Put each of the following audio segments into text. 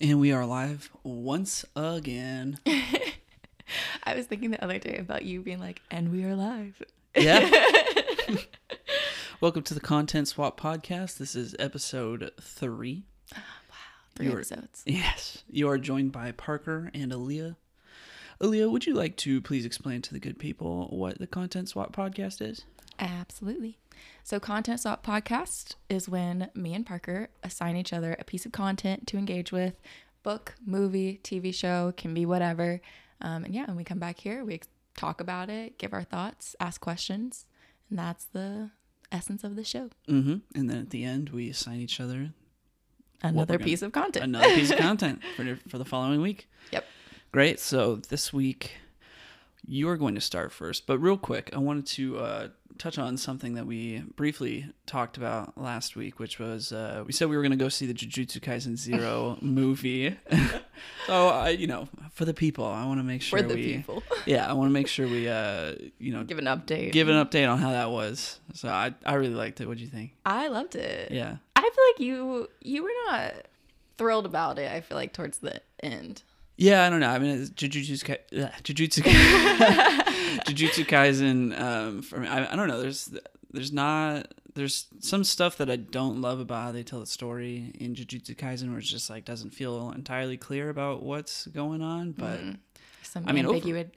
And we are live once again. I was thinking the other day about you being like, and we are live. Yeah. Welcome to the Content Swap Podcast. This is episode three. Wow, Three You episodes. Yes. You are joined by Parker and Aaliyah. Aaliyah, would you like to please explain to the good people what the Content Swap Podcast is? Absolutely. So, Content Swap Podcast is when me and Parker assign each other a piece of content to engage with book, movie, TV show, can be whatever. Um, and yeah, and we come back here, we talk about it, give our thoughts, ask questions. And that's the essence of the show. Mm-hmm. And then at the end, we assign each other Another gonna- piece of content. another piece of content for the, for the following week. Yep. Great. So this week, you're going to start first. But real quick, I wanted to uh, touch on something that we briefly talked about last week, which was uh, we said we were going to go see the Jujutsu Kaisen Zero movie. so, I, you know, for the people, I want to make sure For the we, people. yeah, I want to make sure we, uh, you know, Give an update. give an update on how that was. So I, I really liked it. What do you think? I loved it. Yeah. I feel like you you were not thrilled about it. I feel like towards the end. Yeah, I don't know. I mean, it's Jujutsu, ugh, Jujutsu, Jujutsu Kaisen. Um, for me, I, I don't know. There's, there's not. There's some stuff that I don't love about how they tell the story in Jujutsu Kaisen, where it's just like doesn't feel entirely clear about what's going on. But Some I mean, over- ambiguity.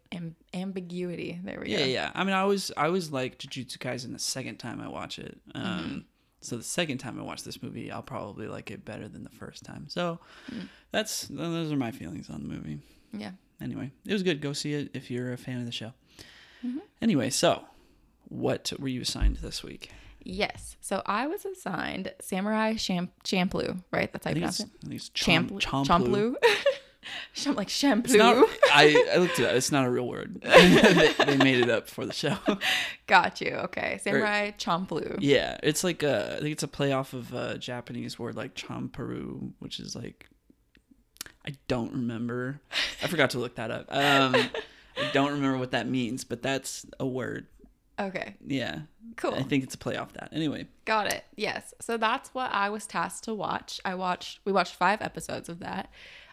Ambiguity. There we yeah, go. Yeah, yeah. I mean, I always, I always like Jujutsu Kaisen the second time I watch it. Um, Mm-hmm. So the second time I watch this movie, I'll probably like it better than the first time. So Mm. that's those are my feelings on the movie. Yeah. anyway, it was good. Go see it if you're a fan of the show. Mm-hmm. Anyway, so what were you assigned this week? Yes. So I was assigned Samurai Champ- Champloo, right? That's how you pronounce it. It's Champloo. Champloo. Cham- like shampoo. Not, I, I looked it up. It's not a real word. they, they made it up for the show. Got you. Okay. Samurai Champloo. yeah, it's like a, I think it's a play off of a Japanese word like champaru, which is like I don't remember. I forgot to look that up. Um, I don't remember what that means, but that's a word. Okay. Yeah, Cool. I think it's a play off that. Anyway, Got it. Yes. So that's what I was tasked to watch. I watched we watched 5 episodes of that.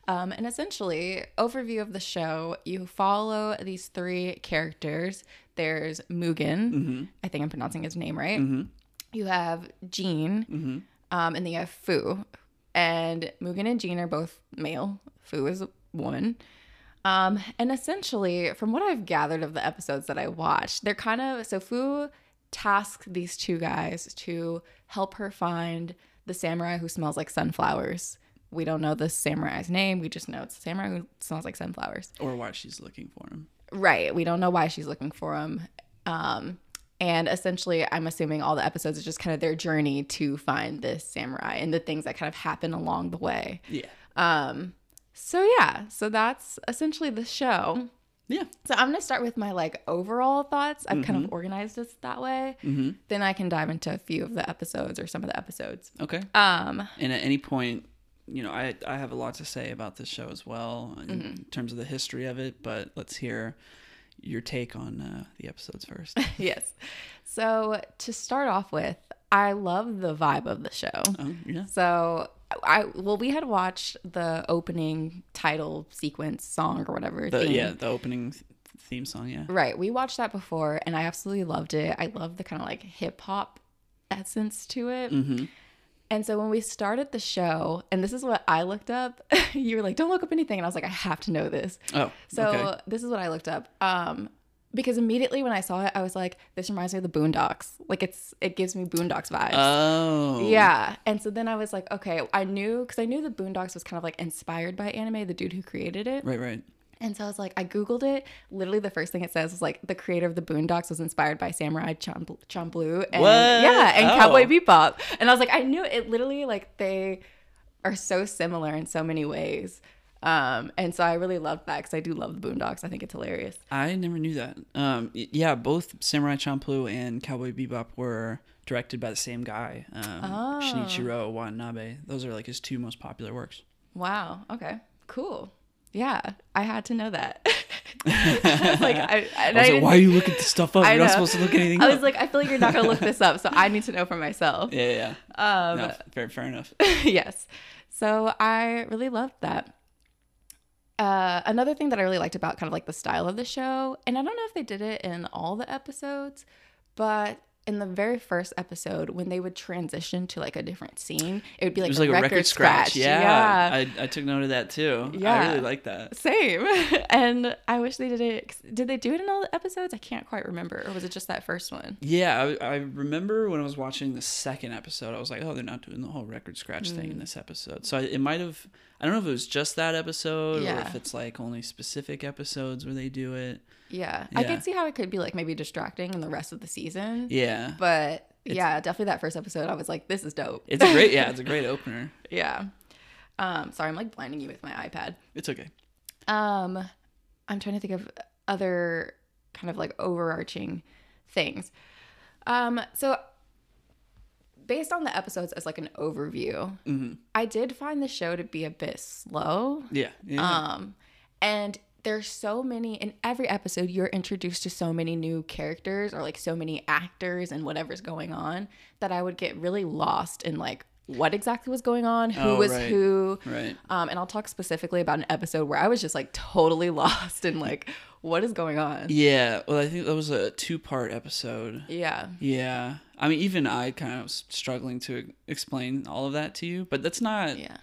Um, and essentially, overview of the show, you follow these three characters. There's Mugen. I think I'm pronouncing his name right. You have Jean, um, and then you have Fu. And Mugen and Jean are both male. Fu is a woman. Um, and essentially, from what I've gathered of the episodes that I watched, they're kind of so Fu tasks these two guys to help her find the samurai who smells like sunflowers. We don't know the samurai's name. We just know it's a samurai who smells like sunflowers. or why she's looking for him. Right. We don't know why she's looking for him. Um, and essentially, I'm assuming all the episodes are just kind of their journey to find this samurai and the things that kind of happen along the way. Yeah, Um, so yeah, so that's essentially the show. yeah. So I'm gonna start with my like overall thoughts. I've kind of organized this that way. Mm-hmm. Then I can dive into a few of the episodes or some of the episodes. Okay. Um, And at any point, you know, I I have a lot to say about this show as well in Mm-hmm. terms of the history of it. But let's hear your take on uh, the episodes first. yes. So to start off with, I love the vibe of the show. oh yeah. So I well, we had watched the opening title sequence song or whatever. The, yeah, the opening theme song. Yeah. Right. We watched that before and I absolutely loved it. I love the kind of like hip hop essence to it. Mm-hmm. And so when we started the show, and this is what I looked up, you were like, don't look up anything. And I was like, I have to know this. Oh. So okay. this is what I looked up. Um, because immediately when I saw it, I was like, this reminds me of the Boondocks. Like it's it gives me Boondocks vibes. Oh. Yeah. And so then I was like, okay, I knew because I knew the Boondocks was kind of like inspired by anime, the dude who created it. Right. Right. And so I was like, I Googled it. Literally, the first thing it says is like the creator of the Boondocks was inspired by Samurai Champloo, Champloo and What? yeah, and Oh. Cowboy Bebop. And I was like, I knew it. Literally, like they are so similar in so many ways. Um, and so I really loved that because I do love the Boondocks. I think it's hilarious. I never knew that. Um, yeah, both Samurai Champloo and Cowboy Bebop were directed by the same guy, um, Oh. Shinichiro Watanabe. Those are like his two most popular works. Wow. Okay. Cool. Yeah, I had to know that. I like, I, I was like, why are you looking this stuff up? I You're not supposed to look anything I up. was like, I feel like you're not gonna look this up, so I need to know for myself. yeah, yeah. yeah. Um, no, fair, fair enough. yes. So I really loved that. Uh, another thing that I really liked about kind of like the style of the show, and I don't know if they did it in all the episodes, but in the very first episode, when they would transition to like a different scene, it would be like, a, like record a record scratch. scratch. Yeah, I, I took note of that too. Yeah. I Yeah. really like that. Same. and I wish they did it. Did they do it in all the episodes? I can't quite remember. Or was it just that first one? Yeah, I, I remember when I was watching the second episode, I was like, oh, they're not doing the whole record scratch thing in Mm. this episode. So I, it might have, I don't know if it was just that episode or if it's like only specific episodes where they do it. Yeah. I Yeah. could see how it could be like maybe distracting in the rest of the season. Yeah. But yeah, definitely that first episode, I was like, this is dope. It's a great, yeah, it's a great opener. yeah. Um, sorry, I'm like blinding you with my iPad. It's okay. Um, I'm trying to think of other kind of like overarching things. Um, so based on the episodes as like an overview, hmm I did find the show to be a bit slow. Yeah. yeah. Um, and there's so many in every episode you're introduced to so many new characters or like so many actors and whatever's going on that I would get really lost in like what exactly was going on, who Oh, was right. who. right. Um, and I'll talk specifically about an episode where I was just like totally lost and like what is going on. Yeah. Well, I think that was a two part episode. Yeah. Yeah. I mean, even I kind of was struggling to explain all of that to you, but that's not, Yeah.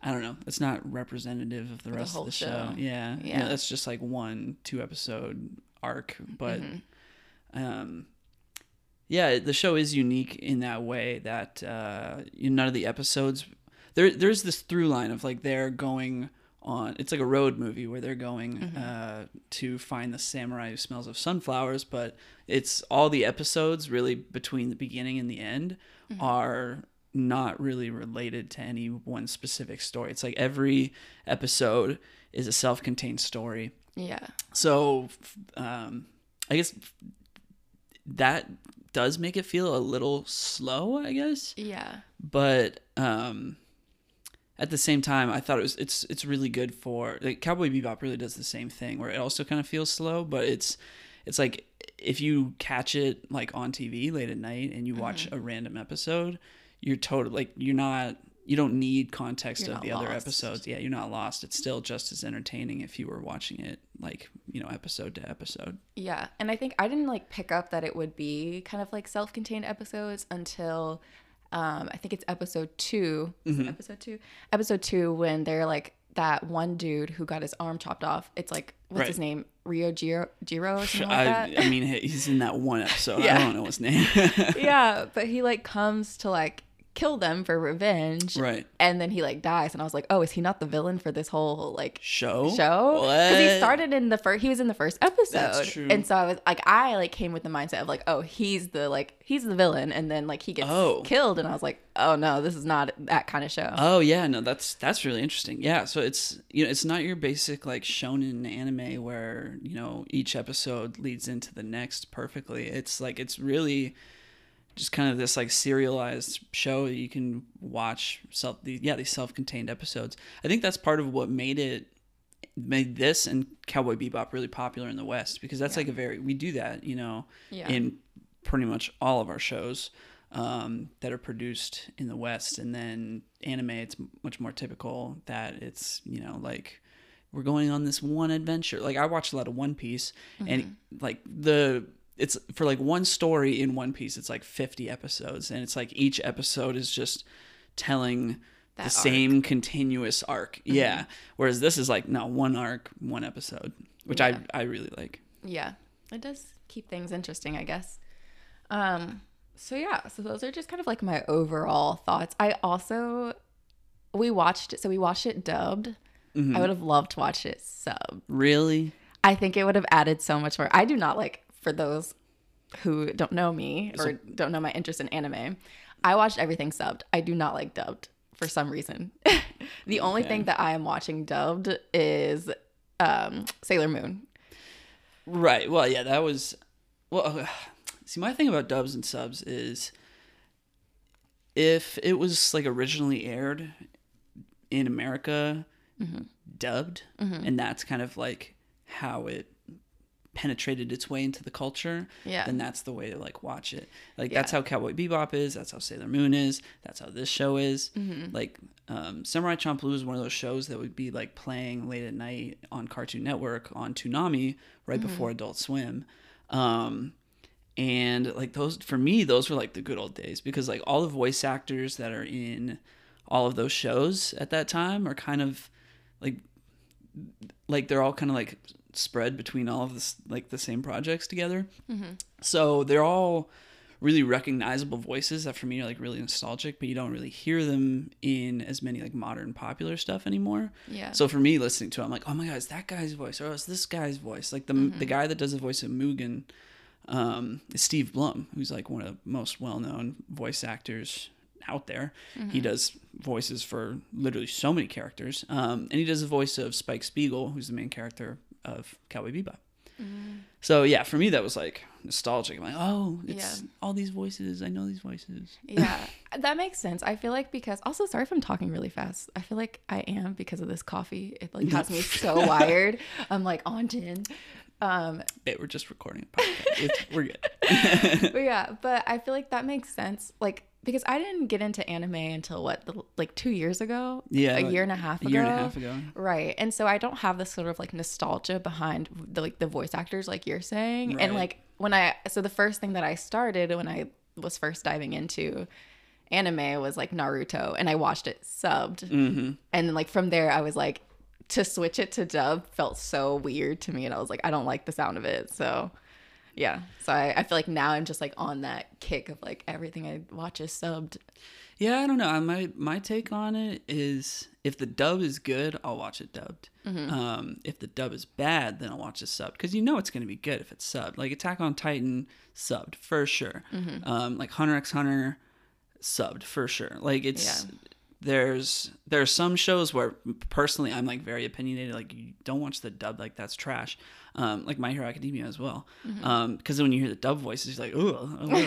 I don't know, It's not representative of the the rest of the show. show. Yeah. Yeah. Yeah. That's just like one, two episode arc. But, Mm-hmm. um, yeah, the show is unique in that way that uh, you- none of the episodes there. There's this through line of like they're going on. It's like a road movie where they're going Mm-hmm. uh, to find the samurai who smells of sunflowers, but it's all the episodes really between the beginning and the end Mm-hmm. are not really related to any one specific story. It's like every episode is a self-contained story. Yeah. So, um, I guess that does make it feel a little slow, I guess. Yeah. But um, at the same time, I thought it was it's it's really good for like Cowboy Bebop really does the same thing where it also kind of feels slow, but it's it's like if you catch it like on TV late at night and you watch Mm-hmm. a random episode, you're totally like you're not you don't need context You're of the other episodes. Yeah, you're not lost. It's still just as entertaining if you were watching it like, you know, episode to episode. Yeah, and I think I didn't like pick up that it would be kind of like self-contained episodes until um I think it's episode 2. Is it episode 2? Episode 2 when they're like that one dude who got his arm chopped off. It's like what's Right. his name? Rio Giro, Giro or something like I, that. I mean, he's in that one episode. Yeah. I don't know his name. yeah, but he like comes to like kill them for revenge. right. And then he like dies and I was like, "Oh, is he not the villain for this whole like Show? show because he started in the first he was in the first episode That's true. and so i was like i like came with the mindset of like oh he's the like he's the villain and then like he gets Oh. killed and i was like oh no this is not that kind of show Oh yeah, no, that's that's really interesting. Yeah, so it's you know it's not your basic like shonen anime where you know each episode leads into the next perfectly. It's like it's really just kind of this like serialized show that you can watch self the yeah these self-contained episodes. I think that's part of what made it made this and Cowboy Bebop really popular in the West because that's like a very we do that you know Yeah. in pretty much all of our shows um, that are produced in the West, and then anime it's much more typical that it's you know like we're going on this one adventure. Like I watched a lot of One Piece, and like the it's for like one story in One Piece, it's like fifty episodes, and it's like each episode is just telling That the arc. same continuous arc. Yeah. Whereas this is like no one arc, one episode, which Yeah. I I really like. yeah it does keep things interesting i guess um so yeah so those are just kind of like my overall thoughts i also we watched it so we watched it dubbed Mm-hmm. i would have loved to watch it sub Really? I think it would have added so much more. I do not like for those who don't know me or don't know my interest in anime. I watched everything subbed. I do not like dubbed for some reason. the only Okay. thing that I am watching dubbed is um, Sailor Moon. Right. Well, yeah, that was. Well, see, my thing about dubs and subs is if it was like originally aired in America, dubbed, and that's kind of like how it penetrated its way into the culture, Yeah. then that's the way to like watch it. Like that's how Cowboy Bebop is. That's how Sailor Moon is. That's how this show is. Mm-hmm. Like um, Samurai Champloo is one of those shows that would be like playing late at night on Cartoon Network on Toonami right Mm-hmm. before Adult Swim. Um, and like those for me, those were like the good old days because like all the voice actors that are in all of those shows at that time are kind of like like they're all kind of like spread between all of this like the same projects together. So they're all really recognizable voices that for me are like really nostalgic, but you don't really hear them in as many like modern popular stuff anymore. Yeah. So for me, listening to, it, I'm like, oh my god, it's that guy's voice, or oh, it's this guy's voice. Like the the guy that does the voice of Mugen um, is Steve Blum, who's like one of the most well known voice actors out there. He does voices for literally so many characters, um, and he does the voice of Spike Spiegel, who's the main character of Cowboy Bebop. So yeah, for me that was like nostalgic. I'm like, oh, it's Yeah. all these voices. I know these voices. yeah, that makes sense. I feel like because also sorry if I'm talking really fast. I feel like I am because of this coffee. It like has me so wired. I'm like on gin. Um, Hey, we're just recording a podcast. It's, we're good. but yeah, but I feel like that makes sense. Like because I didn't get into anime until what, the, like two years ago. Yeah, a like year and a half a year and a half ago. Right, and so I don't have this sort of like nostalgia behind the like the voice actors, like you're saying. And like when I, so the first thing that I started when I was first diving into anime was like Naruto, and I watched it subbed. Mm-hmm. And then like from there, I was like, to switch it to dub felt so weird to me, and I was like, I don't like the sound of it. So, yeah. So I, I feel like now I'm just like on that kick of like everything I watch is subbed. Yeah, I don't know. My my take on it is if the dub is good, I'll watch it dubbed. Mm-hmm. Um, if the dub is bad, then I'll watch it subbed because you know it's going to be good if it's subbed. Like Attack on Titan subbed for sure. Mm-hmm. Um, like Hunter x Hunter subbed for sure. Like it's Yeah. there's there are some shows where personally I'm like very opinionated. Like you don't watch the dub, like that's trash. Um, like My Hero Academia as well. Mm-hmm. Um, because when you hear the dub voices, you're like, oh,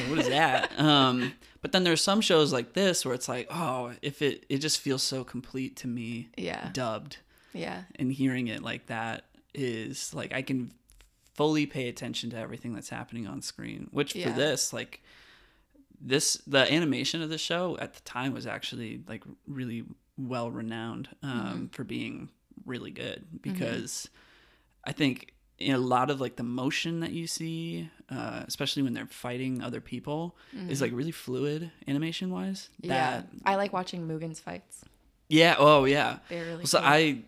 what is that? um, but then there's some shows like this where it's like, oh, if it it just feels so complete to me, Yeah. dubbed, Yeah. and hearing it like that is like I can fully pay attention to everything that's happening on screen. Which Yeah. for this, like this the animation of the show at the time was actually like really well renowned um, Mm-hmm. for being really good because I think in a lot of like the motion that you see, uh, especially when they're fighting other people, is like really fluid animation wise. Mm-hmm. Yeah. I like watching Mugen's fights. Yeah. Oh, yeah. They're really So cool. I,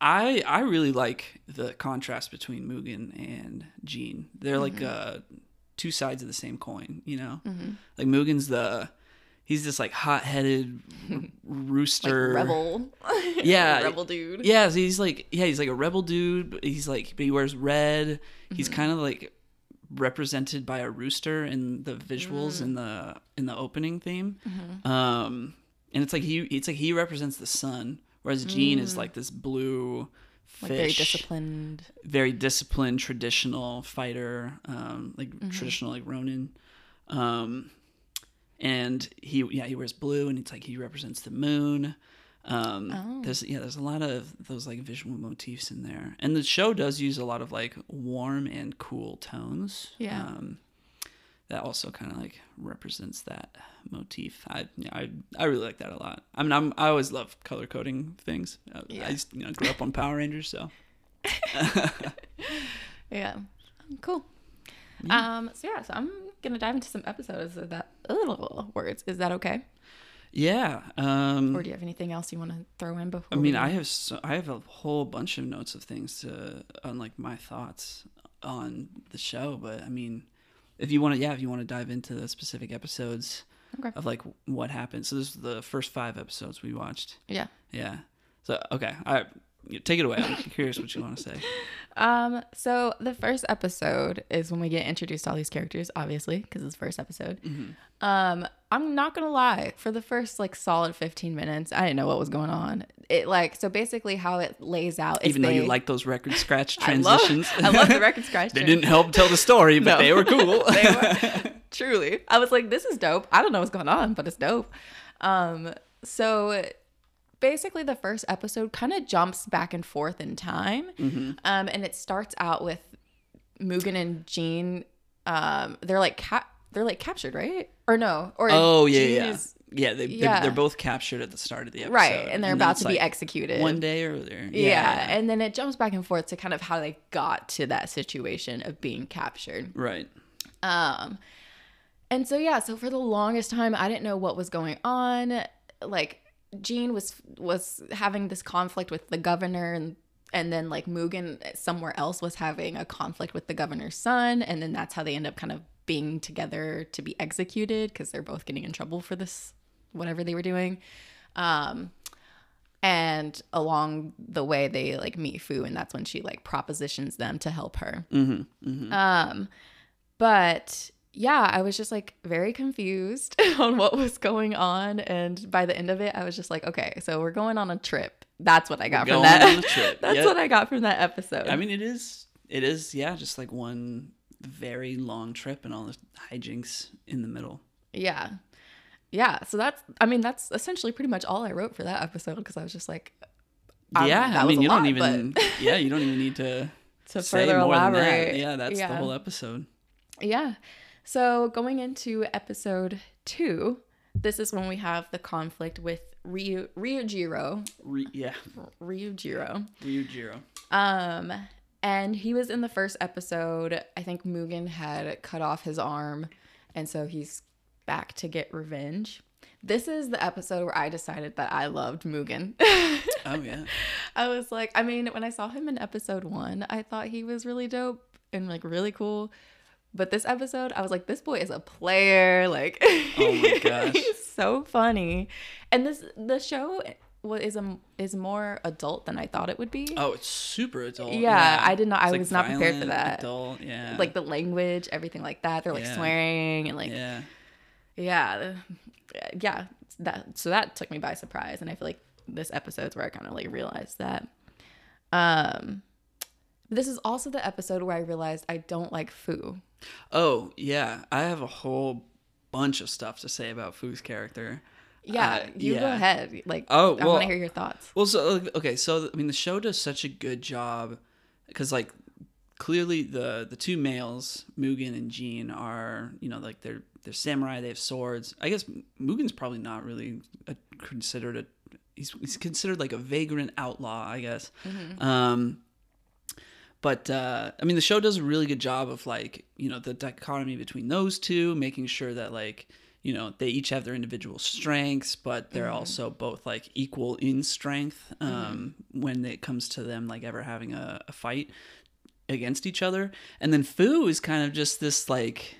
I, I really like the contrast between Mugen and Jean. They're like Mm-hmm. uh, two sides of the same coin. You know, like Mugen's the, he's this like hot-headed r- like rooster rebel. Yeah. rebel dude. Yeah, so he's like, yeah, he's like a rebel dude. But he's like, but he wears red. He's Mm-hmm. kind of like represented by a rooster in the visuals Mm. in the in the opening theme. Mm-hmm. Um, and it's like he, it's like he represents the sun, whereas Jean is like this blue fish, Mm. Like very disciplined. very disciplined, traditional fighter, um, like Mm-hmm. traditional like Ronin. Um, and he, yeah, he wears blue, and it's like he represents the moon. Um, Oh. There's yeah, there's a lot of those like visual motifs in there, and the show does use a lot of like warm and cool tones. Yeah. Um, that also kind of like represents that motif. I, yeah, I I really like that a lot. I mean, I'm I always love color coding things. I, Yeah. I used, you know grew up on Power Rangers, so Yeah. Cool. Um. So yeah. So I'm gonna dive into some episodes of that. Ugh, words. Is that okay? yeah. Um, Or do you have anything else you want to throw in before? I mean, we- I have so, I have a whole bunch of notes of things to on like my thoughts on the show, but I mean, if you want to, yeah, if you want to dive into the specific episodes Okay. of like what happened. So this is the first five episodes we watched. Yeah. Yeah. So okay, I take it away. I'm curious what you want to say. Um, so the first episode is when we get introduced to all these characters, obviously, because it's the first episode. Mm-hmm. Um, I'm not gonna lie, for the first like solid 15 minutes, I didn't know what was going on. It like so basically how it lays out is Even though you they- like those record scratch I love- transitions, I love the record scratch. they didn't help tell the story, but No. they were cool. they were truly. I was like, this is dope. I don't know what's going on, but it's dope. Um, so basically, the first episode kind of jumps back and forth in time, Mm-hmm. um, and it starts out with Mugen and Jean, um, they're like cap, they're like captured, right? Or no? Or Oh yeah, Jean yeah, is- yeah. They Yeah. They're, both captured at the start of the episode, right, and they're then about to be executed. one day earlier. yeah, and then it jumps back and forth to kind of how they got to that situation of being captured. right. Um, and so yeah, so for the longest time, I didn't know what was going on. Like Jean was was having this conflict with the governor, and and then like Mugen somewhere else was having a conflict with the governor's son, and then that's how they end up kind of being together to be executed because they're both getting in trouble for this whatever they were doing. Um, and along the way, they like meet Fu, and that's when she like propositions them to help her. Mm-hmm. mm-hmm. Um, but yeah, I was just like very confused on what was going on, and by the end of it, I was just like, okay, so we're going on a trip. That's what I got from that. on a trip, That's yep. what I got from that episode. I mean, it is. It is. Yeah, just like one very long trip and all the hijinks in the middle. yeah, yeah. So that's, I mean, that's essentially pretty much all I wrote for that episode because I was just like, um, yeah, I mean, you lot, don't even. but- yeah, you don't even need to. to further than that. elaborate. Yeah, that's the whole episode. Yeah. So going into episode two, this is when we have the conflict with Ryu Ryujiro. Re- yeah, Ryujiro. Ryujiro. Um, and he was in the first episode. I think Mugen had cut off his arm, and so he's back to get revenge. This is the episode where I decided that I loved Mugen. Oh yeah. I was like, I mean, when I saw him in episode one, I thought he was really dope and like really cool. But this episode, I was like, this boy is a player. Like, Oh my gosh. he's so funny. And this the show is a, is more adult than I thought it would be. Oh, it's super adult. Yeah, I did not- I It's, was not prepared for that. Adult, yeah. Like the language, everything like that. They're like Yeah. swearing and like yeah. yeah, yeah. That so that took me by surprise, and I feel like this episode's where I kind of like realized that. Um, this is also the episode where I realized I don't like Fu. Oh yeah, I have a whole bunch of stuff to say about Fu's character. Yeah, Uh, you go ahead. Like, Oh, I want to hear your thoughts. Well, so okay, so I mean, the show does such a good job because like clearly the the two males, Mugen and Jean, are you know like they're they're samurai. They have swords. I guess Mugen's probably not really a, considered a he's, he's considered like a vagrant outlaw. I guess. Um, but uh, I mean, the show does a really good job of like you know the dichotomy between those two, making sure that like you know they each have their individual strengths, but they're also both like equal in strength um, when it comes to them like ever having a, a fight against each other. And then Fu is kind of just this like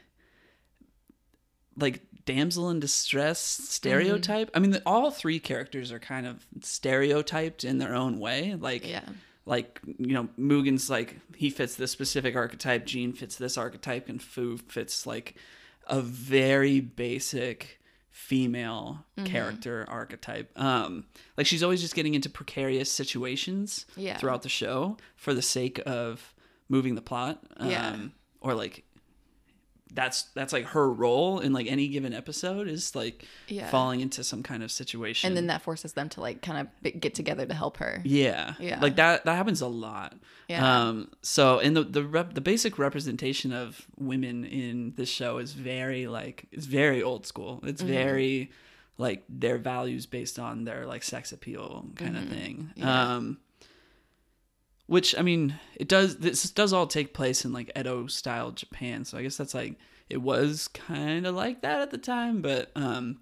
like damsel in distress stereotype. I mean, the, all three characters are kind of stereotyped in their own way. Like Yeah. Like you know Mugen's like he fits this specific archetype, Jean fits this archetype, and Fu fits like a very basic female character archetype. Um, like she's always just getting into precarious situations Yeah. throughout the show for the sake of moving the plot. Um, Yeah. or like that's that's like her role in like any given episode is like Yeah. falling into some kind of situation And then that forces them to like kind of get together to help her. yeah, Yeah. like that. That happens a lot. Yeah. Um. So, and the the rep, the basic representation of women in this show is very like it's very old school. It's Mm-hmm. very like their values based on their like sex appeal kind of thing. Mm-hmm. Yeah. Um. Which I mean, it does. This does all take place in like Edo style Japan. So I guess that's like it was kind of like that at the time, but um,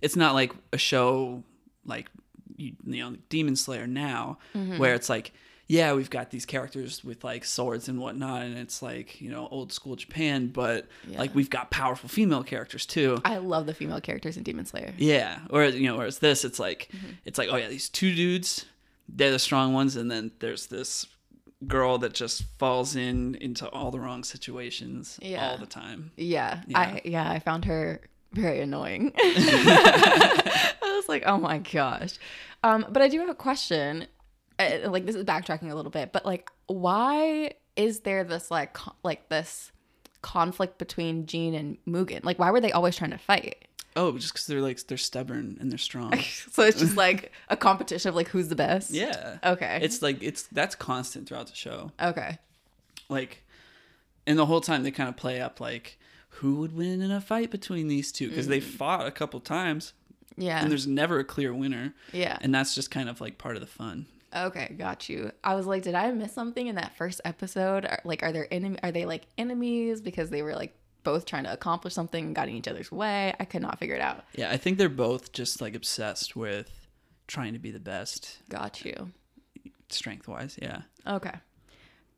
it's not like a show like you, you know Demon Slayer now, Mm-hmm. where it's like yeah we've got these characters with like swords and whatnot, and it's like you know old school Japan, but Yeah. like we've got powerful female characters too. I love the female characters in Demon Slayer. Yeah, or you know, whereas this, it's like Mm-hmm. it's like oh yeah, these two dudes, they're the strong ones, and then there's this girl that just falls in into all the wrong situations Yeah. all the time. Yeah, Yeah. I yeah, I found her very annoying. I was like, oh my gosh. Um, but I do have a question. Uh, like this is backtracking a little bit, but like, why is there this like co- like this conflict between Jean and Mugen? Like, why were they always trying to fight? Oh, just because they're like they're stubborn and they're strong. So it's just like a competition of like who's the best. yeah. Okay. It's like it's that's constant throughout the show. okay. Like and the whole time they kind of play up like who would win in a fight between these two because they mm. fought a couple times Yeah. and there's never a clear winner yeah. and that's just kind of like part of the fun Okay, got you. I was like, did I miss something in that first episode? Like, are there enemy? Are they like enemies because they were like both trying to accomplish something and got in each other's way? I could not figure it out. yeah i think they're both just like obsessed with trying to be the best Got you. strength wise yeah Okay,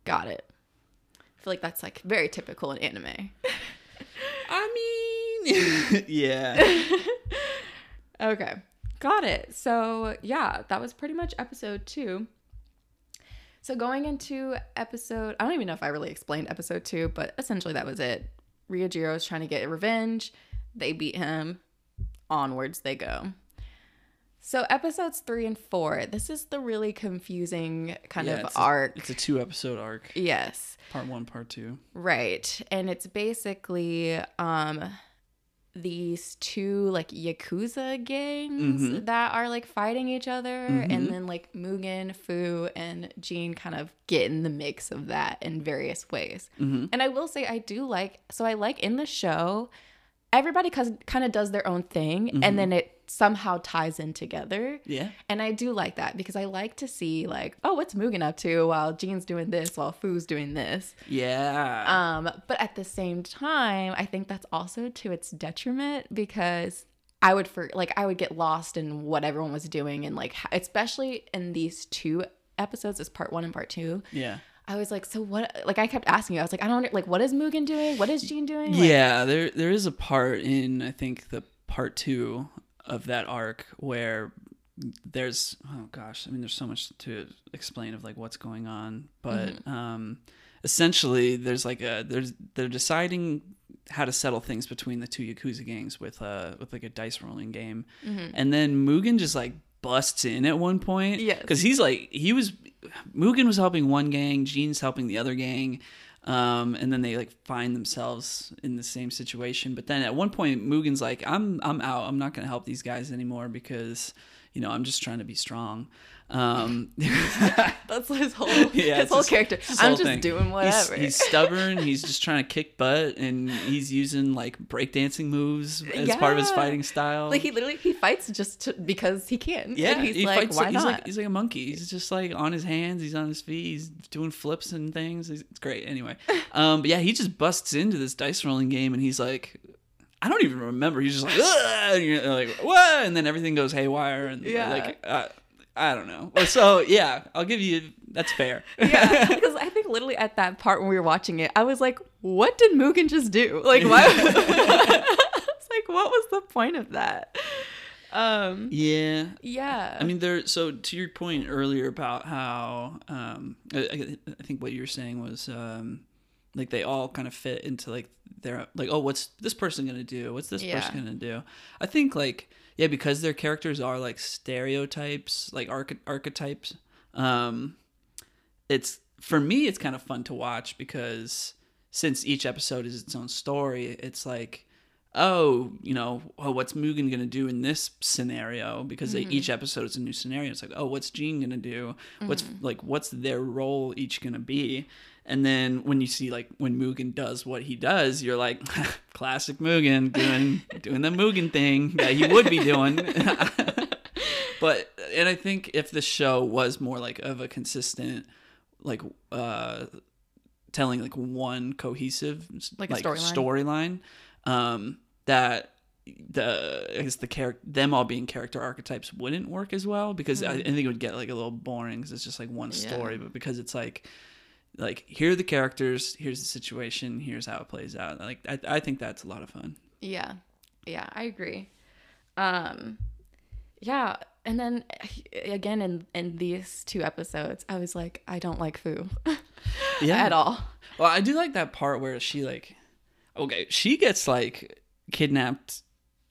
got it. I feel like that's like very typical in anime. i mean yeah Okay, got it. So, yeah, that was pretty much episode two. So, going into episode, I don't even know if I really explained episode two, but essentially that was it. Ryujiro is trying to get revenge. They beat him. Onwards they go. So, episodes three and four, this is the really confusing kind Yeah, of it's a- arc. it's a two episode arc yes. part one part two Right. And it's basically um these two like yakuza gangs Mhm. that are like fighting each other and Mhm. then like Mugen, Fu and Jean kind of get in the mix of that in various ways. mm-hmm. And I will say I do like so I like in the show everybody kind of does their own thing and then it somehow ties in together. yeah And I do like that because I like to see like, oh, what's Mugen up to while Jean's doing this while Fu's doing this. yeah Um, but at the same time, I think that's also to its detriment because I would for like I would get lost in what everyone was doing and like especially in these two episodes, as part one and part two. yeah I was like, so what? Like I kept asking you, I was like, I don't like what is Mugen doing? What is Jean doing? Like, yeah there there is a part in i think the part two of that arc where there's oh gosh i mean there's so much to explain of like what's going on but Mm-hmm. um essentially there's like a there's they're deciding how to settle things between the two yakuza gangs with uh with like a dice rolling game Mm-hmm. and then mugen just like busts in at one point Yeah. because he's like he was mugen was helping one gang jean's helping the other gang um, and then they like find themselves in the same situation. But then at one point, Mugen's like, "I'm I'm out. I'm not gonna help these guys anymore because you know I'm just trying to be strong." Um, that's his whole Yeah, his whole his- character. his I'm whole just thing. doing he's, whatever. he's stubborn. He's just trying to kick butt, and he's using like breakdancing moves as part of his fighting style. like he literally he fights just to, because he can. yeah, and he's he like, fights. why he's not? like he's like a monkey. He's just like on his hands. He's on his feet. He's doing flips and things. He's- It's great. Anyway, um, but yeah, he just busts into this dice rolling game, and he's like. I don't even remember. He's just like, and you're like, what? And then everything goes haywire, and Yeah. like, uh, I don't know. Well, so yeah, I'll give you. That's fair. yeah, because I think literally at that part when we were watching it, I was like, "What did Mugen just do? Like, why?" it's like, what was the point of that? Um, yeah, yeah. I mean, there. So to your point earlier about how, um, I, I I think what you were saying was, um, like they all kind of fit into like their like, oh, what's this person gonna do? What's this Yeah. person gonna do? I think like yeah, because their characters are like stereotypes, like arch- archetypes. Um, it's for me, it's kind of fun to watch because since each episode is its own story, it's like oh, you know, oh, what's Mugen gonna do in this scenario? Because they, each episode is a new scenario. It's like, oh, what's Jean gonna do? What's like, what's their role each gonna be? And then when you see like when Mugen does what he does, you're like, classic Mugen doing doing the Mugen thing that he would be doing. but and I think if the show was more like of a consistent, like uh telling like one cohesive Like a storyline? storyline um that the I guess the character them all being character archetypes wouldn't work as well because I, I think it would get like a little boring because it's just like one Yeah. story but because it's like like here are the characters here's the situation here's how it plays out like I, I think that's a lot of fun Yeah. Yeah, I agree. Um yeah, and then again in in these two episodes, I was like I don't like Fu Yeah. at all. Well, I do like that part where she like, okay, she gets like kidnapped.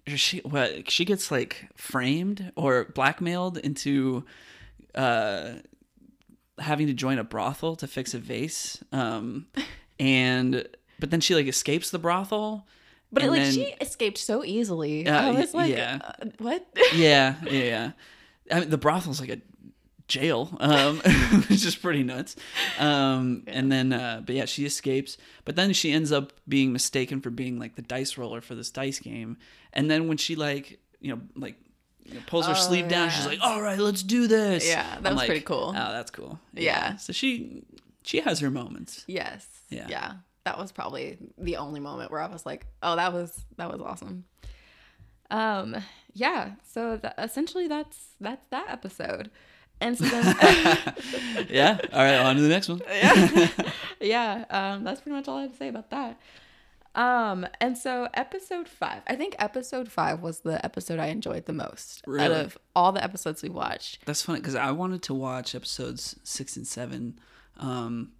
She what? She gets like framed or blackmailed into uh having to join a brothel to fix a vase. Um, and but then she like escapes the brothel. But and like then- she escaped so easily. Uh, I was like yeah. uh, what? yeah, yeah, yeah. I mean, the brothel's like a jail, um, which is pretty nuts. Um, And then, uh, but yeah, she escapes. But then she ends up being mistaken for being like the dice roller for this dice game. And then when she like, you know, like you know, pulls her Oh, sleeve down, she's like, "All right, let's do this." Yeah, that I'm was like, pretty cool. Oh, that's cool. Yeah. So she she has her moments. Yes. Yeah. Yeah. That was probably the only moment where I was like, "Oh, that was that was awesome." Um, yeah. So th- essentially, that's that's that episode. And so then, yeah. All right, on to the next one. yeah, yeah. Um, that's pretty much all I have to say about that. Um, and so episode five, I think episode five was the episode I enjoyed the most out of all the episodes we watched. That's funny because I wanted to watch episodes six and seven, um,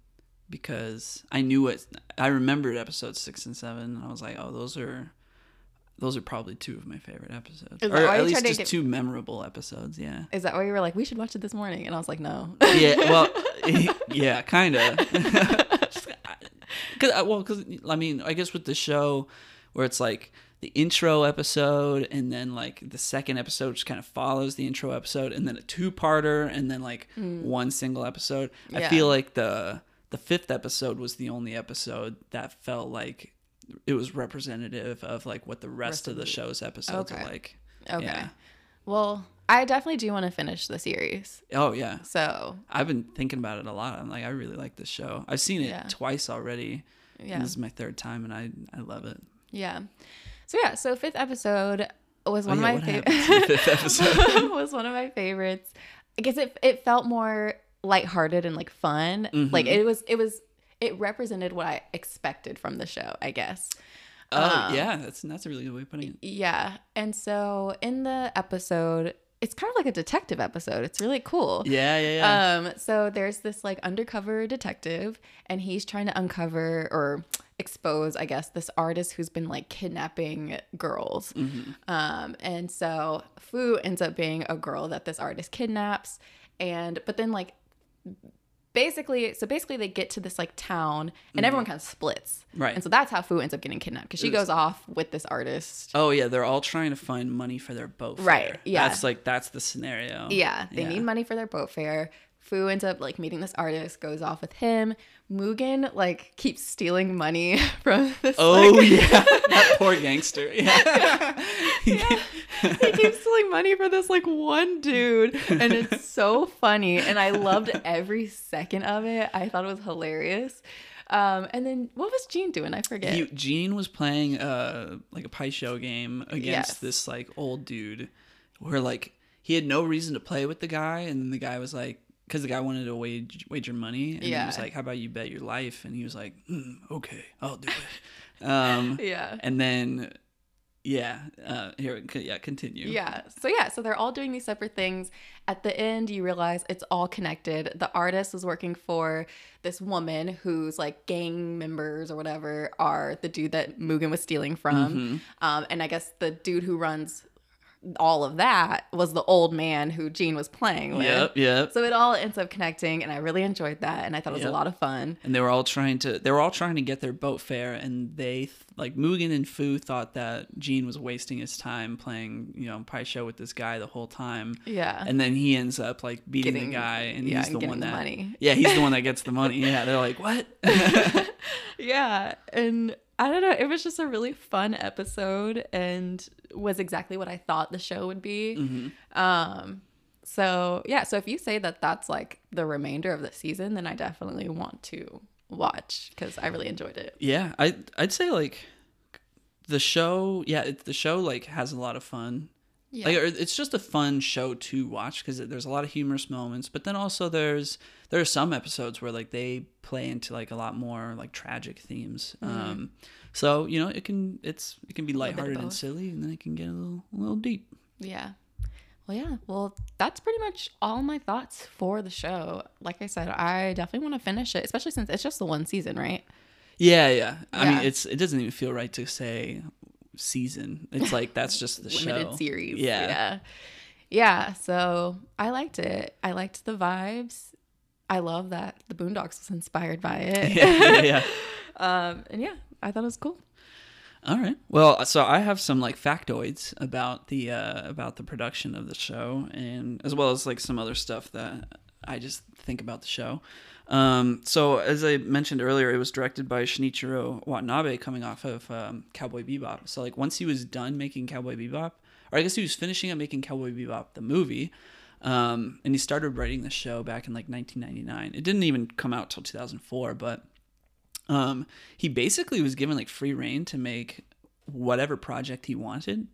because I knew it. I remembered episodes six and seven, and I was like, oh, those are, those are probably two of my favorite episodes, Is or at least just get- two memorable episodes. Yeah. Is that why you were like, we should watch it this morning? And I was like, no. Yeah. Well. yeah. Kind of. Cause I- well, because I mean, I guess with the show, where it's like the intro episode and then like the second episode just kind of follows the intro episode and then a two-parter and then like mm. one single episode. I feel like the the fifth episode was the only episode that felt like it was representative of like what the rest, of the show's episodes Okay. are like. Okay. Yeah. Well, I definitely do want to finish the series. Oh yeah. So I've been thinking about it a lot. I'm like, I really like this show. I've seen it Yeah. twice already. yeah, this is my third time, and I I love it. yeah. So yeah, so fifth episode was Oh, one yeah, of my happens in the favorites. was one of my favorites. I guess it it felt more lighthearted and like fun. Like Mm-hmm. it was it was it represented what I expected from the show. I guess. Oh Um, yeah, that's that's a really good way of putting it. Yeah, and so in the episode, it's kind of like a detective episode. It's really cool. Yeah, yeah, yeah. Um, so there's this like undercover detective, and he's trying to uncover or expose, I guess, this artist who's been like kidnapping girls. Mm-hmm. Um, and so Fu ends up being a girl that this artist kidnaps, and but then like basically, so basically they get to this like town, and mm-hmm. everyone kind of splits. Right. And so that's how Fu ends up getting kidnapped because she goes off with this artist. oh yeah, they're all trying to find money for their boat. Right, yeah. That's like that's the scenario. Yeah, they Yeah. need money for their boat fare. Fu ends up like meeting this artist, goes off with him. Mugen like keeps stealing money from this. Oh like- yeah, that poor gangster. Yeah. he keeps stealing money for this like one dude, and it's so funny. And I loved every second of it. I thought it was hilarious. Um, and then what was Gene doing? I forget. He, Gene was playing uh like a pie show game against Yes. this like old dude, where like he had no reason to play with the guy, and then the guy was like, because the guy wanted to wage wager money, and he was like, "How about you bet your life?" And he was like, "Hmm, "Okay, I'll do it." Um, yeah. and then yeah, uh, here, yeah, continue. Yeah. So yeah, so they're all doing these separate things. At the end, you realize it's all connected. The artist is working for this woman whose like gang members or whatever are the dude that Mugen was stealing from. Mm-hmm. Um, and I guess the dude who runs all of that was the old man who Gene was playing with. Yep, yep. So it all ends up connecting, and I really enjoyed that, and I thought it was Yep. a lot of fun. and they were all trying to they were all trying to get their boat fare and they th- like Mugen and Fu thought that Gene was wasting his time playing you know pie show with this guy the whole time Yeah. and then he ends up like beating Getting- the guy and yeah, he's the getting one that money. yeah he's the one that gets the money yeah they're like what yeah and i don't know it was just a really fun episode and was exactly what i thought the show would be Mm-hmm. um so yeah so if you say that that's like the remainder of the season then i definitely want to watch because i really enjoyed it. Yeah I I'd say like the show yeah it, the show like has a lot of fun. Yeah. Like it's just a fun show to watch because there's a lot of humorous moments but then also there's there are some episodes where like they play into like a lot more like tragic themes. Um so you know it can it's it can be Mm-hmm. lighthearted and silly and then it can get a little a little deep. Yeah well yeah well that's pretty much all my thoughts for the show like i said i definitely want to finish it especially since it's just the one season right yeah yeah i Yeah. mean it's it doesn't even feel right to say season it's like that's just the limited show series. yeah Yeah. Yeah. So I liked it. I liked the vibes. I love that the Boondocks was inspired by it. yeah, yeah, yeah. um, and yeah, I thought it was cool. All right. Well, so I have some like factoids about the uh, about the production of the show, and as well as like some other stuff that I just think about the show. Um, so as I mentioned earlier, it was directed by Shinichiro Watanabe, coming off of um, Cowboy Bebop. So like once he was done making Cowboy Bebop, or I guess he was finishing up making Cowboy Bebop the movie, um, and he started writing the show back in like 1999. It didn't even come out till 2004, but um, he basically was given like free rein to make whatever project he wanted,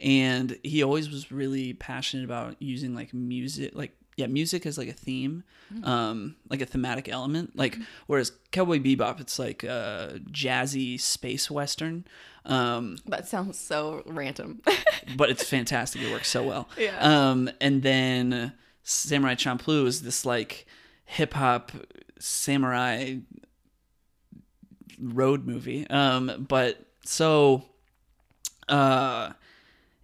and he always was really passionate about using like music, like yeah, music as like a theme, um, like a thematic element. Like whereas Cowboy Bebop, it's like a jazzy space western, um, That sounds so random. but it's fantastic. It works so well. Yeah. Um, and then Samurai Champloo is this like hip hop samurai road movie. Um, but so, uh,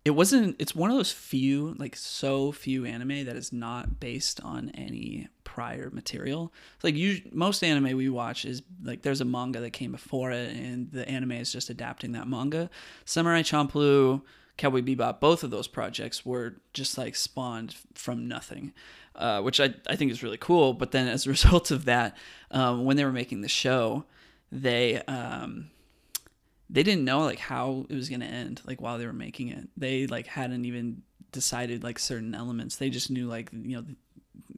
it wasn't. It's one of those few, like so few anime that is not based on any prior material. Like you, most anime we watch is like there's a manga that came before it, and the anime is just adapting that manga. Samurai Champloo, Cowboy Bebop, both of those projects were just like spawned from nothing, uh, which I I think is really cool. But then as a result of that, um, when they were making the show, they um, they didn't know like how it was going to end like while they were making it. They like hadn't even decided like certain elements. They just knew like you know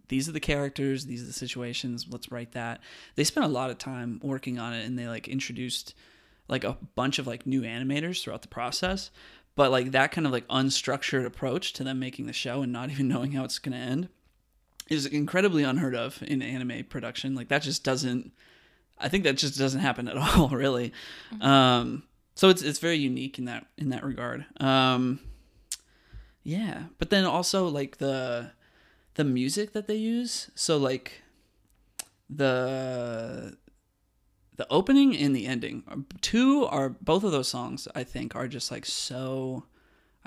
these are the characters these are the situations let's write that. They spent a lot of time working on it and they like introduced like a bunch of like new animators throughout the process. But like that kind of like unstructured approach to them making the show and not even knowing how it's going to end is incredibly unheard of in anime production. Like that just doesn't I think that just doesn't happen at all, really. Um, so it's it's very unique in that in that regard. Um, yeah, but then also like the the music that they use. So like the the opening and the ending, two are both of those songs. I think are just like so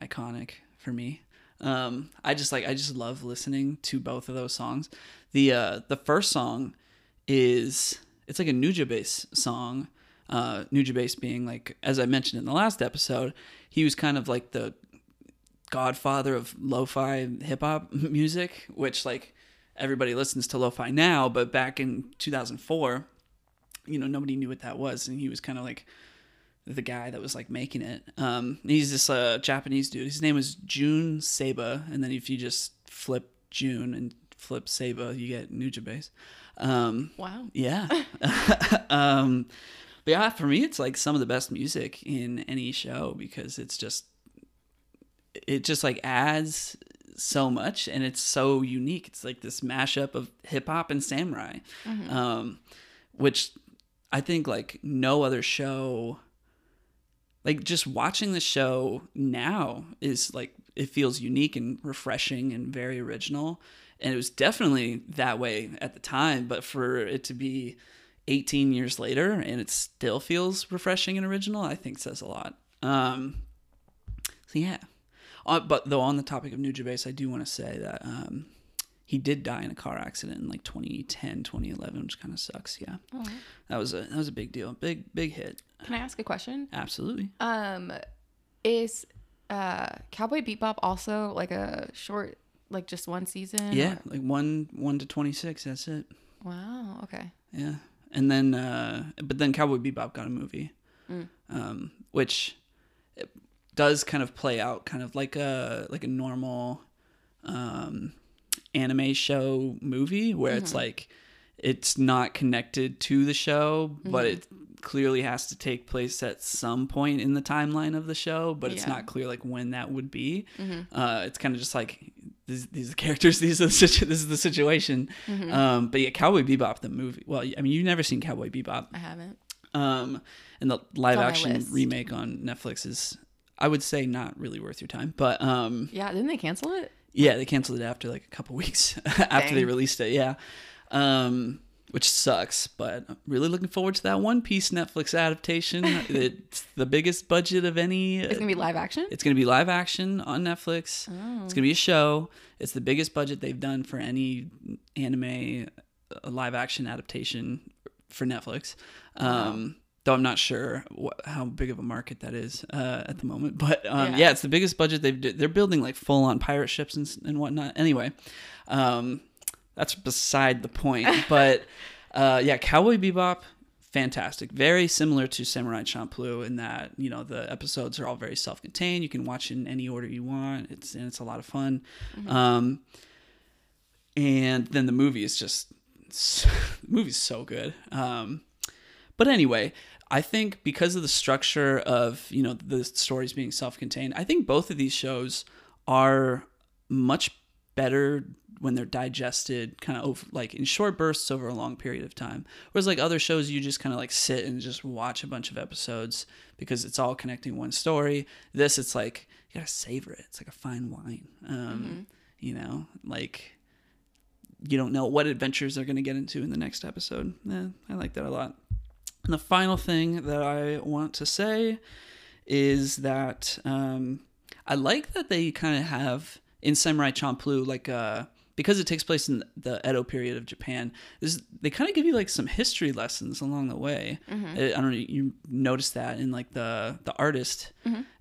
iconic for me. Um, I just like I just love listening to both of those songs. The uh, the first song is it's like a Nujabes song. Uh, Nujabes being like, as I mentioned in the last episode, he was kind of like the godfather of lo-fi hip hop music, which like everybody listens to lo-fi now, but back in 2004, you know, nobody knew what that was, and he was kind of like the guy that was like making it. Um, he's this uh, Japanese dude. His name was Jun Seba, and then if you just flip Jun and flip Seba, you get Nujabes. Um, wow. yeah. um, but yeah, for me, it's like some of the best music in any show because it's just, it just like adds so much and it's so unique. It's like this mashup of hip hop and samurai, um, which I think like no other show, like just watching the show now is like, it feels unique and refreshing and very original and it was definitely that way at the time but for it to be 18 years later and it still feels refreshing and original i think says a lot. Um so yeah. Uh, but though on the topic of Nujabes, i do want to say that um he did die in a car accident in like 2010 2011 which kind of sucks yeah. Oh. that was a that was a big deal big big hit. Can I ask a question? absolutely. Um, is uh Cowboy Bebop also like a short, like just one season? yeah or- like 1 1 to 26 that's it Wow. Okay. Yeah, and then uh, but then Cowboy Bebop got a movie, Mm. um, which it does kind of play out kind of like a like a normal um, anime show movie where it's like it's not connected to the show, but it clearly has to take place at some point in the timeline of the show, but it's Yeah. not clear like when that would be. Uh, it's kind of just like these, these are the characters, these are the situ- this is the situation. Um, but yeah, Cowboy Bebop the movie. Well, I mean, you've never seen Cowboy Bebop, I haven't. um, and the live action remake on Netflix is, I would say, not really worth your time. But um, Yeah. Didn't they cancel it? yeah, they canceled it after like a couple weeks after they released it. Yeah, um, which sucks. But I'm really looking forward to that One Piece Netflix adaptation. it's the biggest budget of any. It's gonna be live action. It's to be live action on Netflix. Oh. It's to be a show. It's the biggest budget they've done for any anime uh, live action adaptation for Netflix. Um, though I'm not sure wh- how big of a market that is uh, at the moment. But um, yeah. Yeah. it's the biggest budget they've. d- They're building like full on pirate ships and, and whatnot. Anyway, um, that's beside the point. But uh, yeah, Cowboy Bebop, fantastic. Very similar to Samurai Champloo in that you know the episodes are all very self-contained. You can watch in any order you want. It's and it's a lot of fun. Um, and then the movie is just the movie's so good. Um, but anyway, I think because of the structure of you know the stories being self-contained, I think both of these shows are much better when they're digested kind of over, like in short bursts over a long period of time. Whereas like other shows, you just kind of like sit and just watch a bunch of episodes because it's all connecting one story. This, it's like you gotta savor it. It's like a fine wine. Um, You know, like you don't know what adventures they're going to get into in the next episode. Eh, I like that a lot. And the final thing that I want to say is that um, I like that they kind of have in Samurai Champloo, like uh, because it takes place in the Edo period of Japan. This, they kind of give you like some history lessons along the way. I I don't know. You noticed that in like the the artist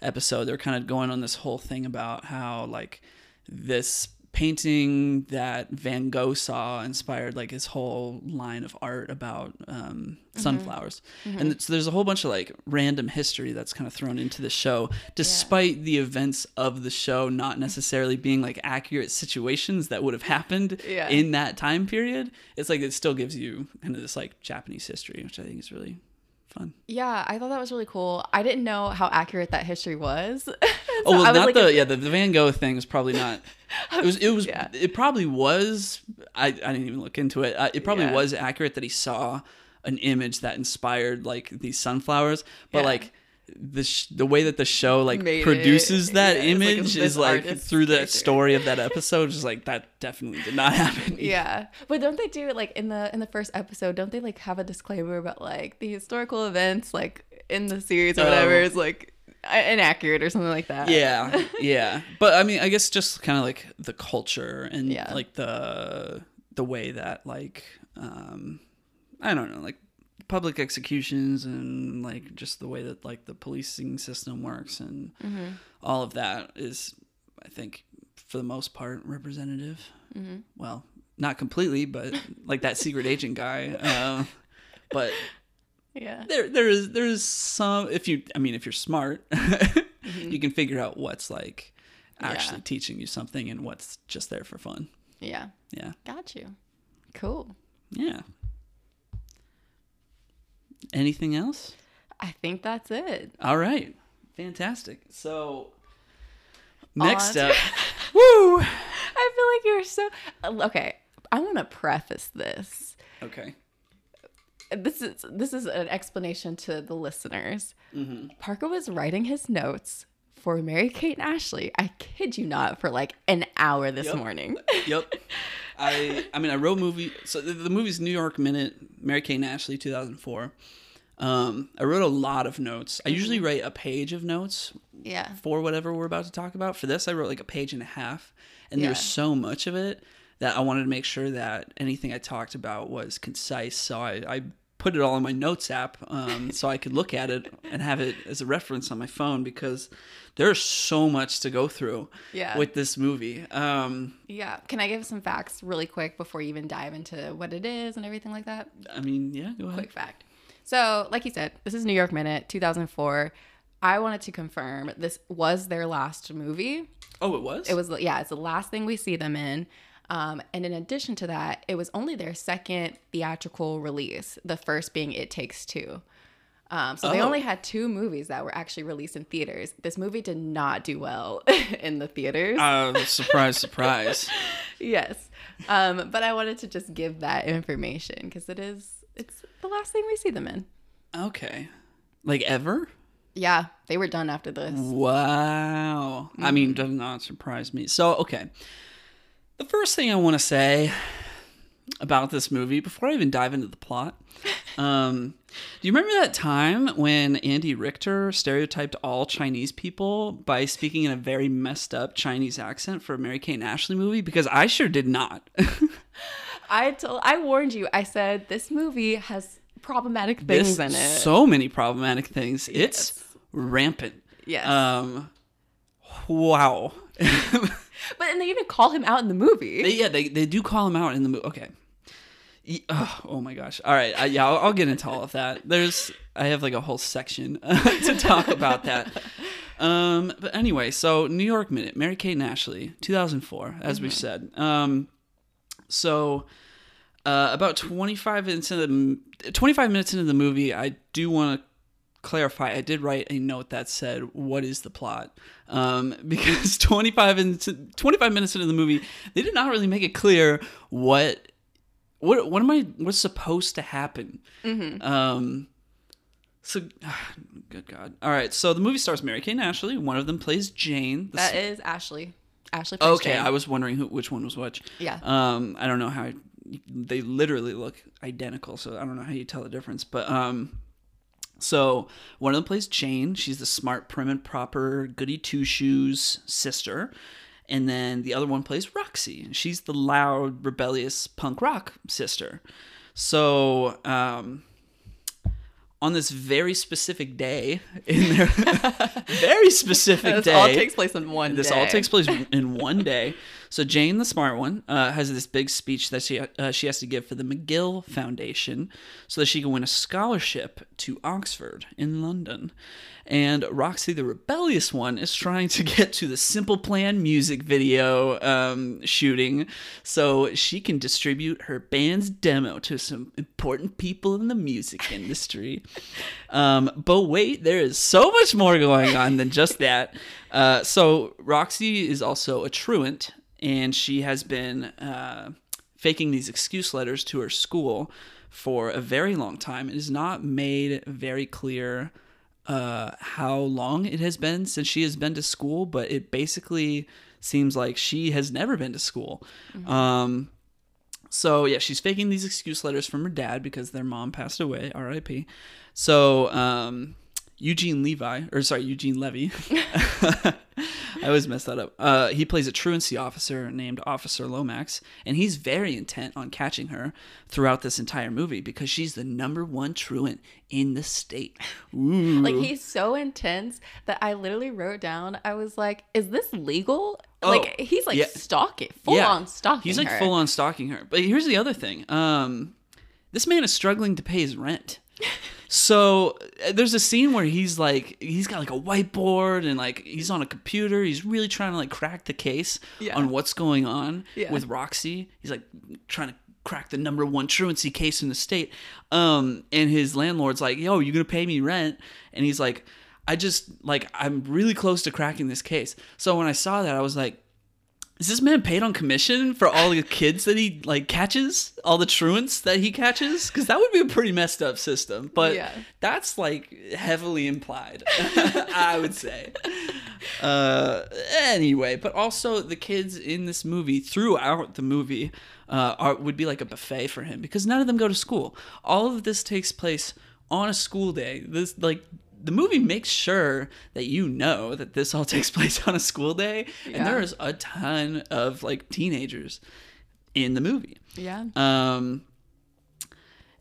episode, they're kind of going on this whole thing about how like this painting that Van Gogh saw inspired like his whole line of art about um, sunflowers. And so there's a whole bunch of like random history that's kind of thrown into the show, despite the events of the show not necessarily being like accurate situations that would have happened Yeah. in that time period. It's like it still gives you kind of this like Japanese history, which I think is really fun. Yeah, I thought that was really cool. I didn't know how accurate that history was. Oh well, not like- the yeah the, the Van Gogh thing is probably not. It was it was Yeah. it probably was. I I didn't even look into it. Uh, it probably Yeah. was accurate that he saw an image that inspired like these sunflowers, but Yeah. like the sh- the way that the show like Made it. produces that Yeah, it's like image is like through that character. story of that episode is like that definitely did not happen. yeah, but don't they do it like in the in the first episode? Don't they like have a disclaimer about like the historical events like in the series or whatever Oh. is like inaccurate or something like that? yeah yeah but i mean i guess just kind of like the culture and Yeah. like the the way that like um i don't know like public executions and like just the way that like the policing system works and all of that is i think for the most part representative well not completely but like that secret agent guy uh, but yeah, there there is there is some if you I mean if you're smart mm-hmm. you can figure out what's like actually Yeah. teaching you something and what's just there for fun. yeah. Yeah. Got you. Cool. Yeah. Anything else? I think that's it. All right. Fantastic. So next up Woo! I feel like you're so okay. I want to preface this. Okay. This is this is an explanation to the listeners. Parker was writing his notes for Mary Kate and Ashley. I kid you not, for like an hour this Yep. morning. Yep. I I mean I wrote movie so the, the movie's New York Minute, Mary Kate and Ashley 2004. Um, I wrote a lot of notes. I usually write a page of notes yeah. for whatever we're about to talk about. For this, I wrote like a page and a half, and Yeah. there's so much of it that I wanted to make sure that anything I talked about was concise. So I, I put it all in my notes app um, so I could look at it and have it as a reference on my phone because there's so much to go through Yeah. with this movie. Um, Yeah. Can I give some facts really quick before you even dive into what it is and everything like that? I mean, yeah, go ahead. Quick fact. So, like you said, this is New York Minute 2004. I wanted to confirm this was their last movie. Oh, it was. It was, yeah, it's the last thing we see them in. Um, and in addition to that, it was only their second theatrical release, the first being It Takes Two. Um, so they Oh. only had two movies that were actually released in theaters. This movie did not do well in the theaters. Uh, surprise, surprise. yes. Um, but I wanted to just give that information because it is, it's the last thing we see them in. Okay. Like ever? Yeah, they were done after this. Wow. I mean, does not surprise me. So, okay. The first thing I want to say about this movie before I even dive into the plot, um, do you remember that time when Andy Richter stereotyped all Chinese people by speaking in a very messed up Chinese accent for a Mary Kate Ashley movie? Because I sure did not. I told, I warned you. I said this movie has problematic things This- in it. So many problematic things. It's rampant. yes. Um, wow. but and they even call him out in the movie. They- yeah, they, they do call him out in the movie. Okay. Oh, oh my gosh. All right. I, yeah, I'll, I'll get into all of that. There's, I have like a whole section to talk about that. Um, but anyway, so New York Minute, Mary Kate and Ashley, 2004, as we've said. Um, so uh, about 25 minutes into the 25 minutes into the movie, I do want to clarify. I did write a note that said, "What is the plot?" Um, because 25 into 25 minutes into the movie, they did not really make it clear what what what am I what's supposed to happen. Um, so, good God! All right, so the movie stars Mary Kate and Ashley. One of them plays Jane. The that s- is Ashley. Ashley. plays okay, Jane. I was wondering who which one was which. Yeah. Um, I don't know how they literally look identical, so I don't know how you tell the difference. But um, so one of them plays Jane. She's the smart, prim and proper, goody two shoes sister, and then the other one plays Roxy. She's the loud, rebellious punk rock sister. So um, on this very specific day, in their very specific this day, all takes place in one. this day. all takes place in one day. So Jane, the smart one, uh, has this big speech that she uh, she has to give for the McGill Foundation, so that she can win a scholarship to Oxford in London. And Roxy, the rebellious one, is trying to get to the Simple Plan music video um, shooting, so she can distribute her band's demo to some important people in the music industry. Um, but wait, there is so much more going on than just that. Uh, so Roxy is also a truant, and she has been uh, faking these excuse letters to her school for a very long time. It is not made very clear uh, how long it has been since she has been to school, but it basically seems like she has never been to school. Um, so yeah, she's faking these excuse letters from her dad because their mom passed away, R.I.P. So um, Eugene Levi, or sorry, Eugene Levy. I always mess that up. Uh, he plays a truancy officer named Officer Lomax, and he's very intent on catching her throughout this entire movie because she's the number one truant in the state. Ooh. Like he's so intense that I literally wrote down. I was like, "Is this legal?" Oh, like he's like yeah. stalking, full on stalking. He's like her. full on stalking her. But here's the other thing. Um, this man is struggling to pay his rent. So uh, there's a scene where he's like he's got like a whiteboard and like he's on a computer. He's really trying to like crack the case Yeah. on what's going on Yeah. with Roxy. He's like trying to crack the number one truancy case in the state. Um, and his landlord's like, "Yo, you gonna pay me rent?" And he's like, "I just like I'm really close to cracking this case." So when I saw that, I was like, is this man paid on commission for all the kids that he like catches? All the truants that he catches? Because that would be a pretty messed up system but Yeah. that's like heavily implied i would say. Uh anyway but also the kids in this movie throughout the movie uh are, would be like a buffet for him because none of them go to school. All of this takes place on a school day. This like the movie makes sure that you know that this all takes place on a school day and there's a ton of like teenagers in the movie Yeah. um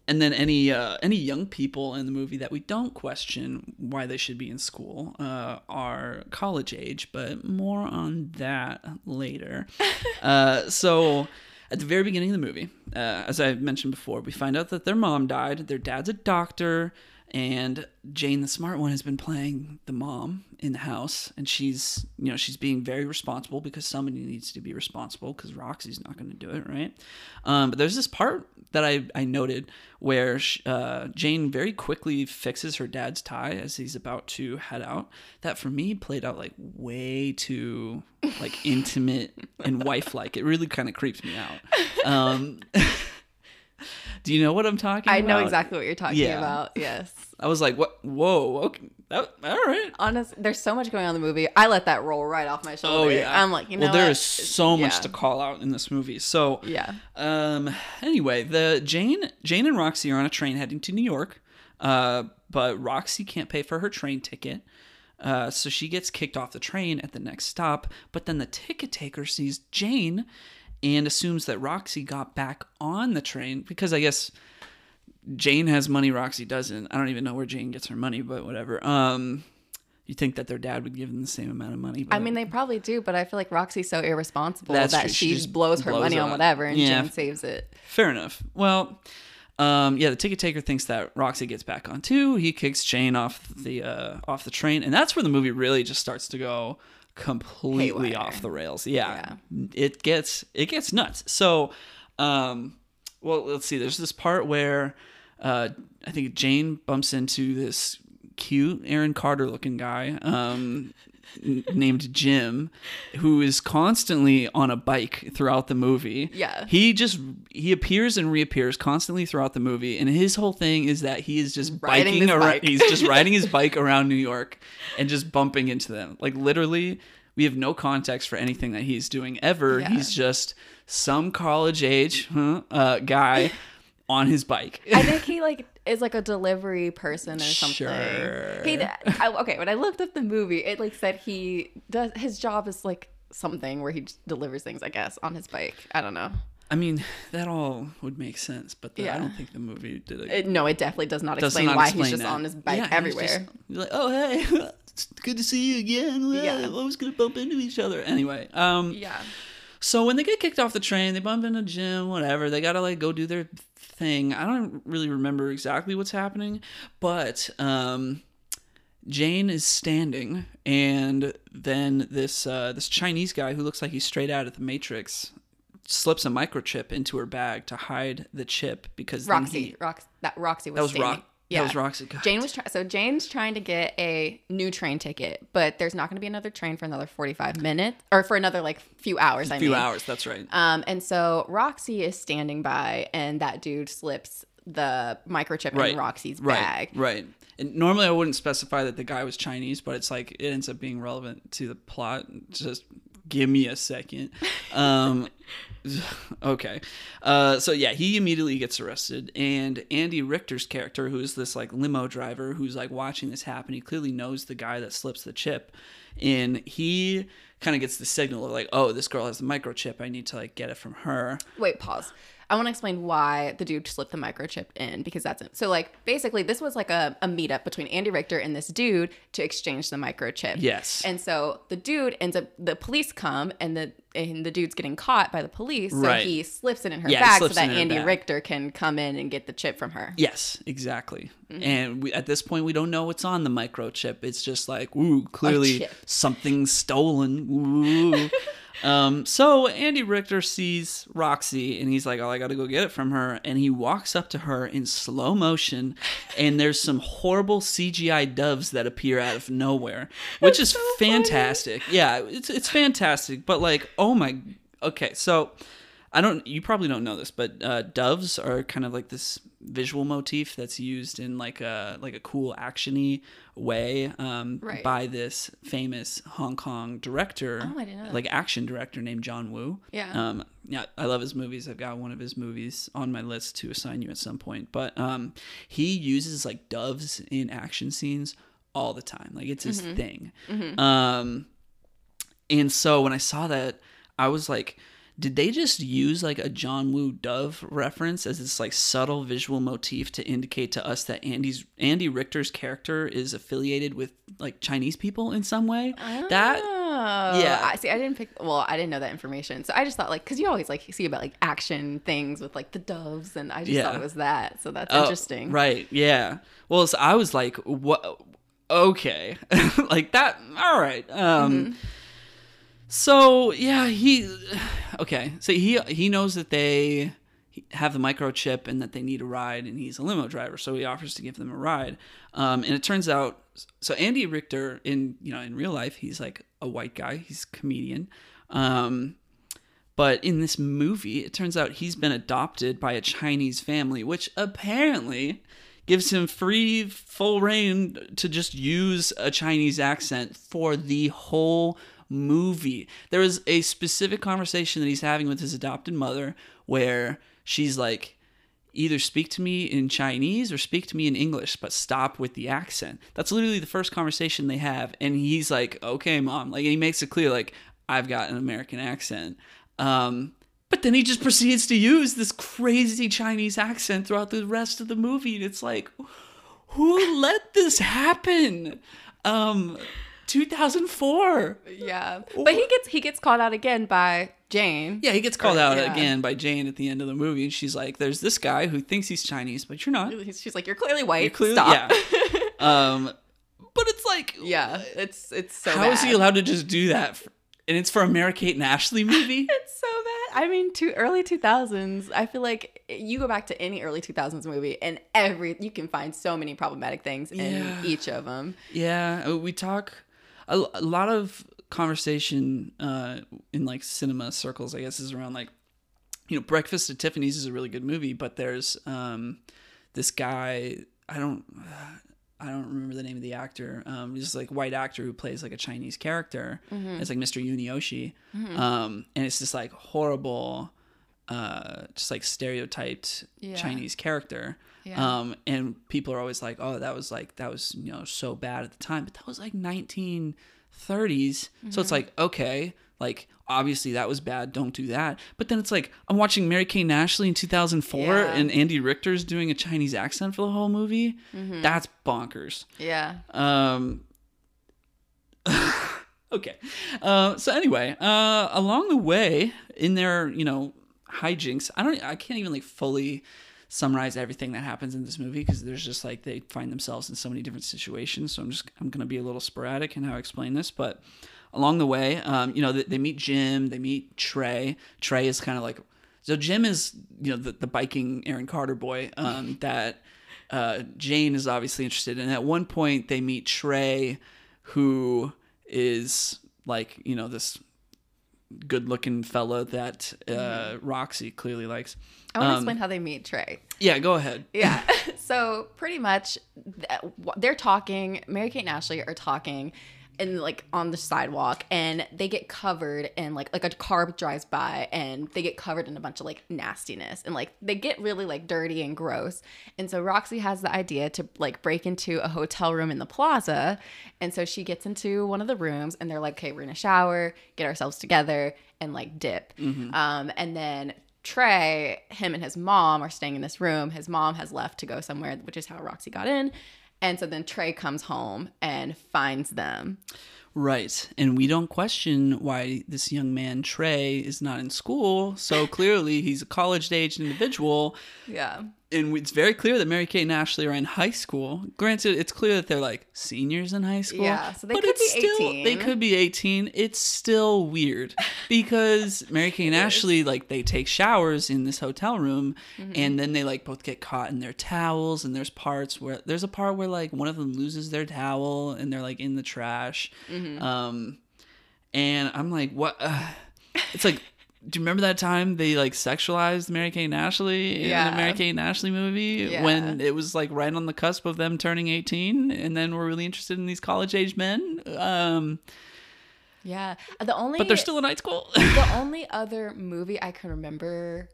and then any uh, any young people in the movie that we don't question why they should be in school uh, are college age, but more on that later. uh, so, at the very beginning of the movie, uh, as I mentioned before, we find out that their mom died. Their dad's a doctor, and Jane, the smart one, has been playing the mom in the house, and she's you know she's being very responsible because somebody needs to be responsible because Roxy's not going to do it, right? Um, but there's this part that I, I noted where sh uh, Jane very quickly fixes her dad's tie as he's about to head out. That for me played out like way too like intimate and wife like. It really kind of creeps me out. Um, do you know what I'm talking I about? I know exactly what you're talking Yeah. about. Yes. I was like, what? Whoa, okay, that, all right. Honest, there's so much going on in the movie. I let that roll right off my shoulder. Oh yeah, I'm like, you know, well, there what? is so much Yeah. to call out in this movie. So Yeah. Um. Anyway, the Jane, Jane and Roxy are on a train heading to New York. Uh, but Roxy can't pay for her train ticket. Uh, so she gets kicked off the train at the next stop. But then the ticket taker sees Jane and assumes that Roxy got back on the train because I guess Jane has money, Roxy doesn't. I don't even know where Jane gets her money, but whatever. Um, you think that their dad would give them the same amount of money? But I mean, they probably do, but I feel like Roxy's so irresponsible that true. She she just blows her blows money on on- whatever, and Yeah. Jane saves it. Fair enough. Well, um, yeah, the ticket taker thinks that Roxy gets back on too. He kicks Jane off the uh, off the train, and that's where the movie really just starts to go completely Haywire. off the rails. Yeah, it gets it gets nuts. So, um, well, let's see. There's this part where uh, I think Jane bumps into this cute Aaron Carter looking guy. Um, n- named Jim who is constantly on a bike throughout the movie. Yeah. He just he appears and reappears constantly throughout the movie and his whole thing is that he is just Riding biking around bike. he's just riding his bike around New York and just bumping into them. Like literally we have no context for anything that he's doing ever. Yeah. He's just some college age huh, uh, guy on his bike. I think he like is like a delivery person or something. Sure. He, I, okay, when I looked up the movie, it like said he does his job is like something where he delivers things, I guess, on his bike. I don't know. I mean, that all would make sense, but the, I don't think the movie did a It, no, it definitely does not does explain not why explain he's just that. on his bike Yeah, everywhere. just- he's like, oh hey, good to see you again. Yeah. I was gonna bump into each other anyway. Um, yeah. So when they get kicked off the train, they bump into Jim, whatever. They gotta like go do their thing. I don't really remember exactly what's happening, but um, Jane is standing, and then this uh, this Chinese guy who looks like he's straight out of the Matrix slips a microchip into her bag to hide the chip because Roxy, he- Rox, that Roxy was, that was standing. Yeah. Was Roxy. God. Jane was trying. So Jane's trying to get a new train ticket, but there's not going to be another train for another 45 minutes or for another like few hours. I A few mean. hours. That's right. Um, and so Roxy is standing by, and that dude slips the microchip Right. in Roxy's right, bag. Right. And normally I wouldn't specify that the guy was Chinese, but it's like it ends up being relevant to the plot. Just give me a second. Um, okay. Uh, so yeah, he immediately gets arrested, and Andy Richter's character, who is this like limo driver who's like watching this happen, he clearly knows the guy that slips the chip, and he kind of gets the signal of like, oh, this girl has the microchip. I need to like get it from her. Wait, pause. I want to explain why the dude slipped the microchip in because that's it. So, like, basically, this was like a, a meetup between Andy Richter and this dude to exchange the microchip. Yes. And so the dude ends up, the police come and the and the dude's getting caught by the police. So Right. he slips it in her Yeah, bag so that Andy. Richter can come in and get the chip from her. Yes, exactly. Mm-hmm. And we, at this point, we don't know what's on the microchip. It's just like, ooh, clearly something's stolen. Ooh. um, so Andy Richter sees Roxy, and he's like, "Oh, I got to go get it from her." And he walks up to her in slow motion, and there's some horrible CGI doves that appear out of nowhere, which is fantastic. Yeah, it's it's fantastic. But like, oh my, okay, so. I don't. You probably don't know this, but uh, doves are kind of like this visual motif that's used in like a like a cool actiony way um, Right. by this famous Hong Kong director, Oh, I didn't know that. like action director named John Woo. Yeah. Um, yeah, I love his movies. I've got one of his movies on my list to assign you at some point. But um, he uses like doves in action scenes all the time. Like it's his thing. Um, and so when I saw that, I was like, did they just use like a John Woo dove reference as this like subtle visual motif to indicate to us that Andy's Andy Richter's character is affiliated with like Chinese people in some way? That Oh, Yeah. I see. I didn't pick. Well, I didn't know that information, so I just thought like because you always like see about like action things with like the doves, and I just Yeah. thought it was that. So that's Oh, interesting. Right. Yeah. Well, so I was like, what? Okay. like that. All right. Um, Mm-hmm. So yeah, he. Okay. So he he knows that they have the microchip and that they need a ride, and he's a limo driver, so he offers to give them a ride. Um, and it turns out, so Andy Richter in you know in real life, he's like a white guy. He's a comedian. Um, but in this movie, it turns out he's been adopted by a Chinese family, which apparently gives him free, full rein to just use a Chinese accent for the whole movie. There is a specific conversation that he's having with his adopted mother where she's like, either speak to me in Chinese or speak to me in English, but stop with the accent. That's literally the first conversation they have. And he's like, okay, mom. Like, he makes it clear, like, I've got an American accent. Um, But then he just proceeds to use this crazy Chinese accent throughout the rest of the movie. And it's like, who let this happen? Um, 2004. Yeah. But he gets he gets called out again by Jane. Yeah, he gets called out yeah. again by Jane at the end of the movie. And she's like, there's this guy who thinks he's Chinese, but you're not. She's like, You're clearly white. You're clearly, Stop. yeah. um, but it's like, Yeah, it's it's so bad. how is he allowed to just do that? For, and it's for a Mary Kate and Ashley movie? It's so bad. I mean, to early 2000s, I feel like you go back to any early 2000s movie and every you can find so many problematic things in Yeah. each of them. Yeah, we talk a, a lot of conversation uh, in like cinema circles. I guess is around like you know Breakfast at Tiffany's is a really good movie, but there's um, this guy I don't I don't remember the name of the actor. Um, he's like white actor who plays like a Chinese character. It's like Mr. Yunioshi, um, and it's this like horrible. Uh, just like stereotyped Yeah. Chinese character, Yeah. um, and people are always like, "Oh, that was like that was you know so bad at the time," but that was like 1930s. So Mm-hmm. it's like okay, like obviously that was bad. Don't do that. But then it's like I'm watching Mary and Ashley in 2004, Yeah. and Andy Richter's doing a Chinese accent for the whole movie. Mm-hmm. That's bonkers. Yeah. Um. okay. Uh, so anyway, uh, along the way in their you know hijinks, I don't, I can't even like fully summarize everything that happens in this movie because there's just like they find themselves in so many different situations. So I'm just I'm gonna be a little sporadic in how I explain this, but along the way, um, you know, they, they meet Jim, they meet Trey. Trey is kind of like so Jim is you know the, the biking Aaron Carter boy um, that uh, Jane is obviously interested in. At one point, they meet Trey, who is like you know this good-looking fella that uh, Roxy clearly likes. I want to Um, explain how they meet Trey. Yeah, go ahead. Yeah. so pretty much they're talking, Mary Kate and Ashley are talking and like on the sidewalk and they get covered and like like a car drives by and they get covered in a bunch of like nastiness and like they get really like dirty and gross. And so Roxy has the idea to like break into a hotel room in the plaza. And so she gets into one of the rooms and they're like, okay, we're gonna shower, get ourselves together and like dip. Um, and then Trey, him and his mom are staying in this room. His mom has left to go somewhere, which is how Roxy got in. And so then Trey comes home and finds them. Right. And we don't question why this young man, Trey, is not in school. So clearly he's a college aged individual. Yeah. And it's very clear that Mary Kate and Ashley are in high school. Granted, it's clear that they're like seniors in high school. Yeah, so they but could it's be still, 18. They could be 18. It's still weird because Mary Kate and Ashley, like, they take showers in this hotel room Mm-hmm. and then they, like, both get caught in their towels. And there's parts where there's a part where, like, one of them loses their towel and they're, like, in the trash. Mm-hmm. Um, and I'm like, what? Uh, it's like, do you remember that time they like sexualized Mary Kate and Ashley in Yeah. the Mary Kate and Ashley movie Yeah. when it was like right on the cusp of them turning 18 and then we're really interested in these college age men? Um, Yeah. The only but they're still in high school. the only other movie I can remember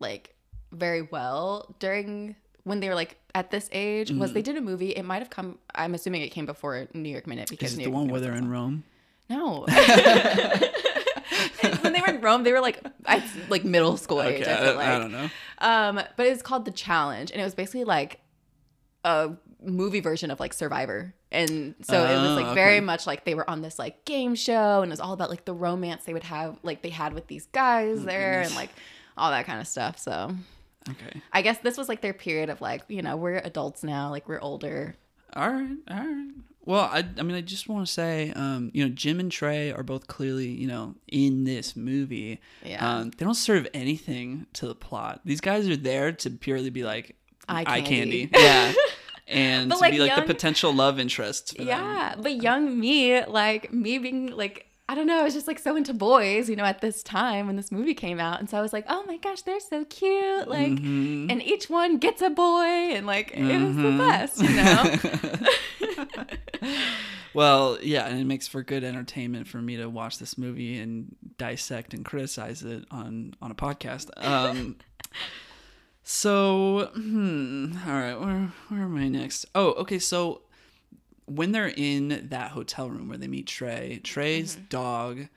like very well during when they were like at this age was they did a movie. It might have come I'm assuming it came before New York Minute because Is it New the York one Minute where they're in Rome? No. when they Rome, they were like, I, like middle school age. Okay, I feel like. I don't know. Um, but it's called The Challenge, and it was basically like a movie version of like Survivor, and so it was Oh, like very much like they were on this like game show, and it was all about like the romance they would have, like they had with these guys there, Oh, goodness. and like all that kind of stuff. So Okay. I guess this was like their period of like, you know, we're adults now, like we're older. All right. All right. Well, I, I mean, I just want to say, um, you know, Jim and Trey are both clearly, you know, in this movie. Yeah. Um, they don't serve anything to the plot. These guys are there to purely be like Eye eye candy. candy. Yeah. And But, to like, be like young- the potential love interest. For them. Yeah, but young me, like me being like, I don't know, I was just like so into boys, you know, at this time when this movie came out. And so I was like, oh my gosh, they're so cute. Like, Mhm. and each one gets a boy. And like, it was the Mhm. best, you know? well, yeah, and it makes for good entertainment for me to watch this movie and dissect and criticize it on on a podcast. Um, so, hmm, all right, where where am I next? Oh, okay, so when they're in that hotel room where they meet Trey, Trey's dog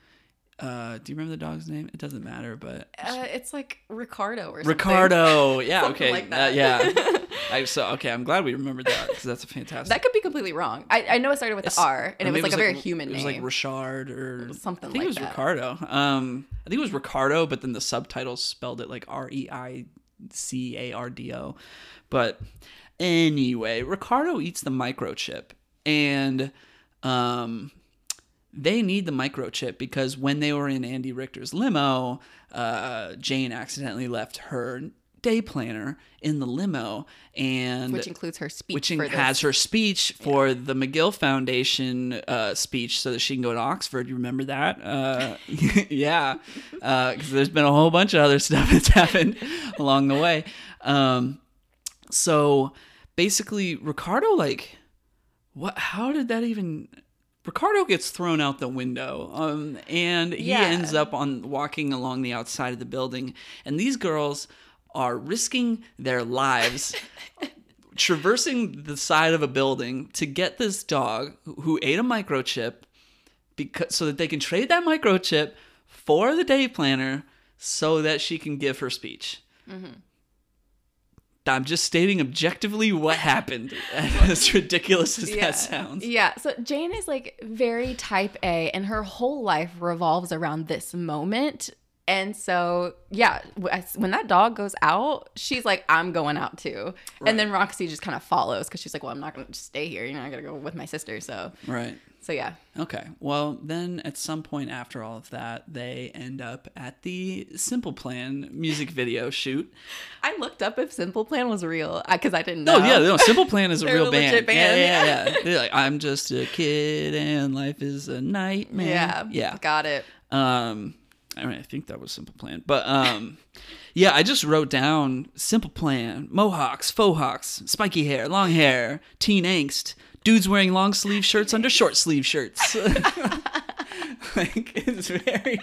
Uh, do you remember the dog's name? It doesn't matter, but Uh, it's like Ricardo or something. Ricardo. Yeah. Something okay. like Uh, yeah. I so okay. I'm glad we remembered that because that's a fantastic. That could be completely wrong. I, I know it started with It's- the R, and it was like a very human name. It was name. like Richard or Something I think like it was that. Ricardo. Um, I think it was Ricardo, but then the subtitles spelled it like R E I C A R D O. But anyway, Ricardo eats the microchip, and um, they need the microchip because when they were in Andy Richter's limo, uh, Jane accidentally left her day planner in the limo, and which includes her speech. which for has her speech for the McGill Foundation uh, speech so that she can go to Oxford. You remember that? Uh, yeah, because there's been a whole bunch of other stuff that's happened along the way. Um, so basically, Ricardo, like, what? How did that even? Ricardo gets thrown out the window, um, and he Yeah. ends up on walking along the outside of the building. And these girls are risking their lives traversing the side of a building to get this dog who- ate a microchip because so that they can trade that microchip for the day planner so that she can give her speech. I'm just stating objectively what happened. as ridiculous as that sounds. Yeah. So Jane is like very type A, and her whole life revolves around this moment. And so, yeah, when that dog goes out, she's like, I'm going out too. And then Roxy just kind of follows because she's like, well, I'm not going to stay here. You know, I got to go with my sister. So, Right. so yeah. Okay. Well, then at some point after all of that, they end up at the Simple Plan music video shoot. I looked up if Simple Plan was real because I didn't know. Oh yeah, no, Simple Plan is a real a band. band, Yeah, yeah, yeah. like, I'm just a kid and life is a nightmare. Yeah. yeah. Got it. Um, I mean, I think that was Simple Plan, but um, yeah, I just wrote down Simple Plan, mohawks, faux hawks, spiky hair, long hair, teen angst, dudes wearing long sleeve shirts under short sleeve shirts. like it's very.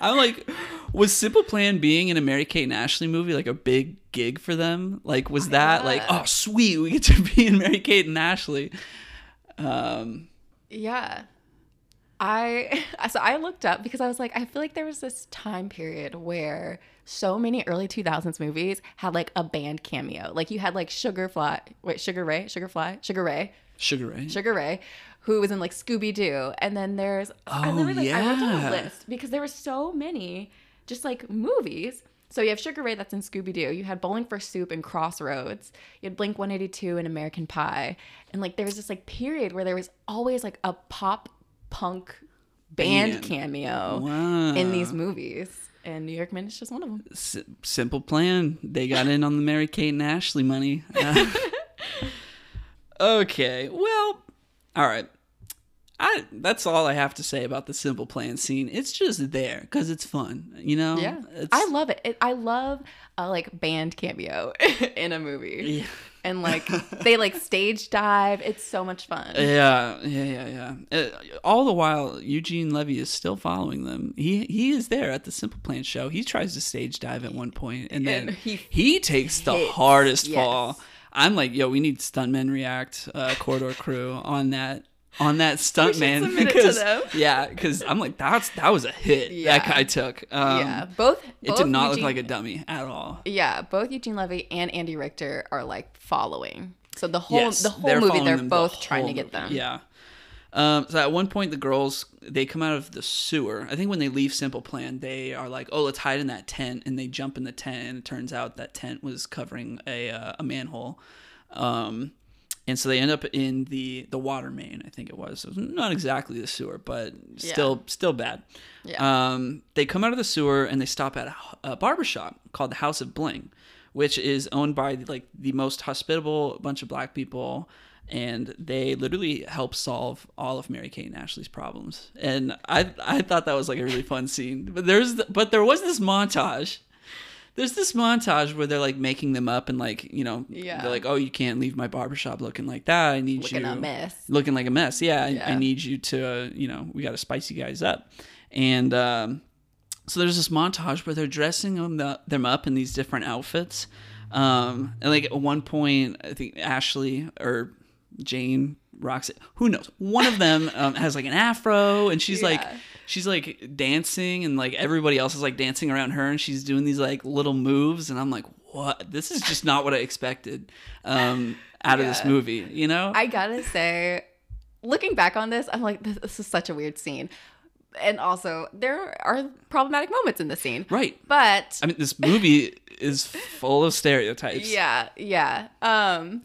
I'm like, was Simple Plan being in a Mary Kate and Ashley movie like a big gig for them? Like, was that like, oh sweet, we get to be in Mary Kate and Ashley? Um, Yeah. I so I looked up because I was like I feel like there was this time period where so many early 2000s movies had like a band cameo. Like you had like Sugar Fly, wait, Sugar Ray, Sugar Fly, Sugar Ray, Sugar Ray. Sugar Ray, who was in like Scooby Doo, and then there's I Oh, literally like, I wrote down yeah. a list because there were so many just like movies. So you have Sugar Ray that's in Scooby Doo. You had Bowling for Soup and Crossroads. You had Blink 182 and American Pie. And like there was this like period where there was always like a pop punk band, Band. cameo Wow. in these movies. And New York Man is just one of them. S- simple plan. They got in on the Mary Kate and Ashley money. Uh, okay, well, all right. I that's all I have to say about the simple plan scene. It's just there because it's fun, you know. Yeah, I love it. it. I love a like band cameo in a movie, Yeah. And like they like stage dive. It's so much fun. Yeah, yeah, yeah, yeah. Uh, all the while, Eugene Levy is still following them. He he is there at the Simple Plan show. He tries to stage dive at one point, and then And he he, takes the hardest yes. fall. I'm like, yo, we need stuntmen react uh, corridor crew on that on that stuntman it because yeah, because I'm like that's that was a hit Yeah. that guy took. Um, yeah, both. it both did not look like a dummy at all. Yeah, both Eugene Levy and Andy Richter are like following. So the whole Yes, the whole they're movie, they're them the both trying to get them. movie. Yeah. Um, so at one point, the girls they come out of the sewer. I think when they leave Simple Plan, they are like, "Oh, let's hide in that tent," and they jump in the tent, and it turns out that tent was covering a uh, a manhole. Um, and so they end up in the the water main. I think it was. It was not exactly the sewer, but still still bad. Yeah. Um, they come out of the sewer and they stop at a, a barbershop called the House of Bling, which is owned by like the most hospitable bunch of black people, and they literally help solve all of Mary Kate and Ashley's problems. And I I thought that was like a really fun scene. But there's but there was this montage. There's this montage where they're like making them up and like you know Yeah. they're like oh you can't leave my barbershop looking like that I need Looking you a mess. looking like a mess. Yeah, I, I need you to, uh, you know, we got to spice you guys up. And um, so there's this montage where they're dressing them, the, them up in these different outfits. Um, and like at one point, I think Ashley or Jane Roxy. Who knows? One of them um, has like an afro, and she's like Yeah. She's like dancing, and like everybody else is like dancing around her, and she's doing these like little moves, and I'm like, what? This is just not what I expected um, out of this movie. You know? I gotta say, looking back on this, I'm like, this, this is such a weird scene. And also, there are problematic moments in the scene. right. But I mean, this movie is full of stereotypes. yeah, yeah. Um,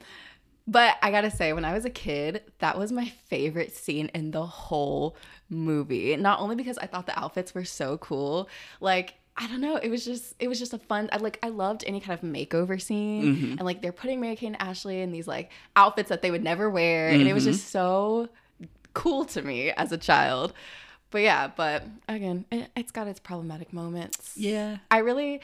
but I gotta say, when I was a kid, that was my favorite scene in the whole movie. Not only because I thought the outfits were so cool, like I don't know, it was just it was just a fun. I like I loved any kind of makeover scene, Mm-hmm. and like they're putting Mary Kate and Ashley in these like outfits that they would never wear, and it was Mm-hmm. just so cool to me as a child. But yeah, but again, it, it's got its problematic moments. Yeah. I really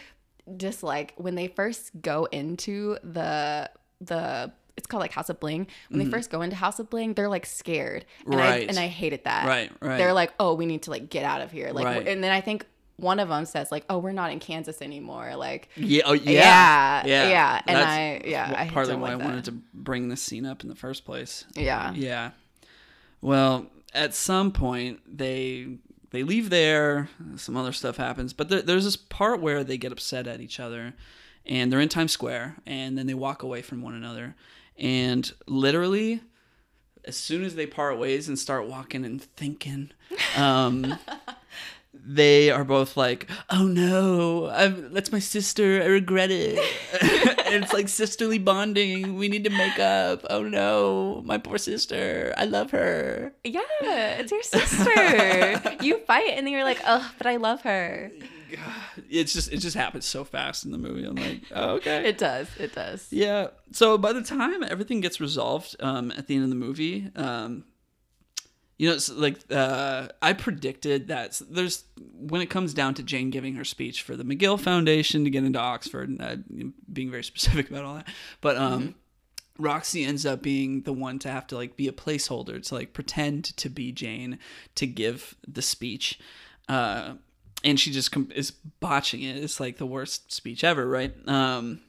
dislike when they first go into the the it's called like House of Bling. When they first go into House of Bling, they're like scared. And I Mm-hmm. Right. and I hated that. Right, right. They're like, "Oh, we need to like get out of here." Like Right. and then I think one of them says like, "Oh, we're not in Kansas anymore." Like Yeah. Oh, yeah. Yeah, Yeah. yeah, and That's I- yeah, I partly why I wanted to bring this scene up in the first place. yeah. Yeah. Well, at some point they they leave there. Some other stuff happens, but there, there's this part where they get upset at each other, and they're in Times Square, and then they walk away from one another, and literally. As soon as they part ways and start walking and thinking, um, they are both like, "Oh no, I've, that's my sister. I regret it." and it's like sisterly bonding. We need to make up. Oh no, my poor sister. I love her. Yeah, it's your sister. you fight and then you're like, "Oh, but I love her." It's just it just happens so fast in the movie. I'm like, oh, okay. It does. It does. yeah. So by the time everything gets resolved um, at the end of the movie, um, you know, it's like uh, I predicted that there's when it comes down to Jane giving her speech for the McGill Foundation to get into Oxford, and uh, being very specific about all that, but um, Roxy ends up being the one to have to like be a placeholder to like pretend to be Jane to give the speech. Uh, and she just com- is botching it. It's like the worst speech ever, right? Um,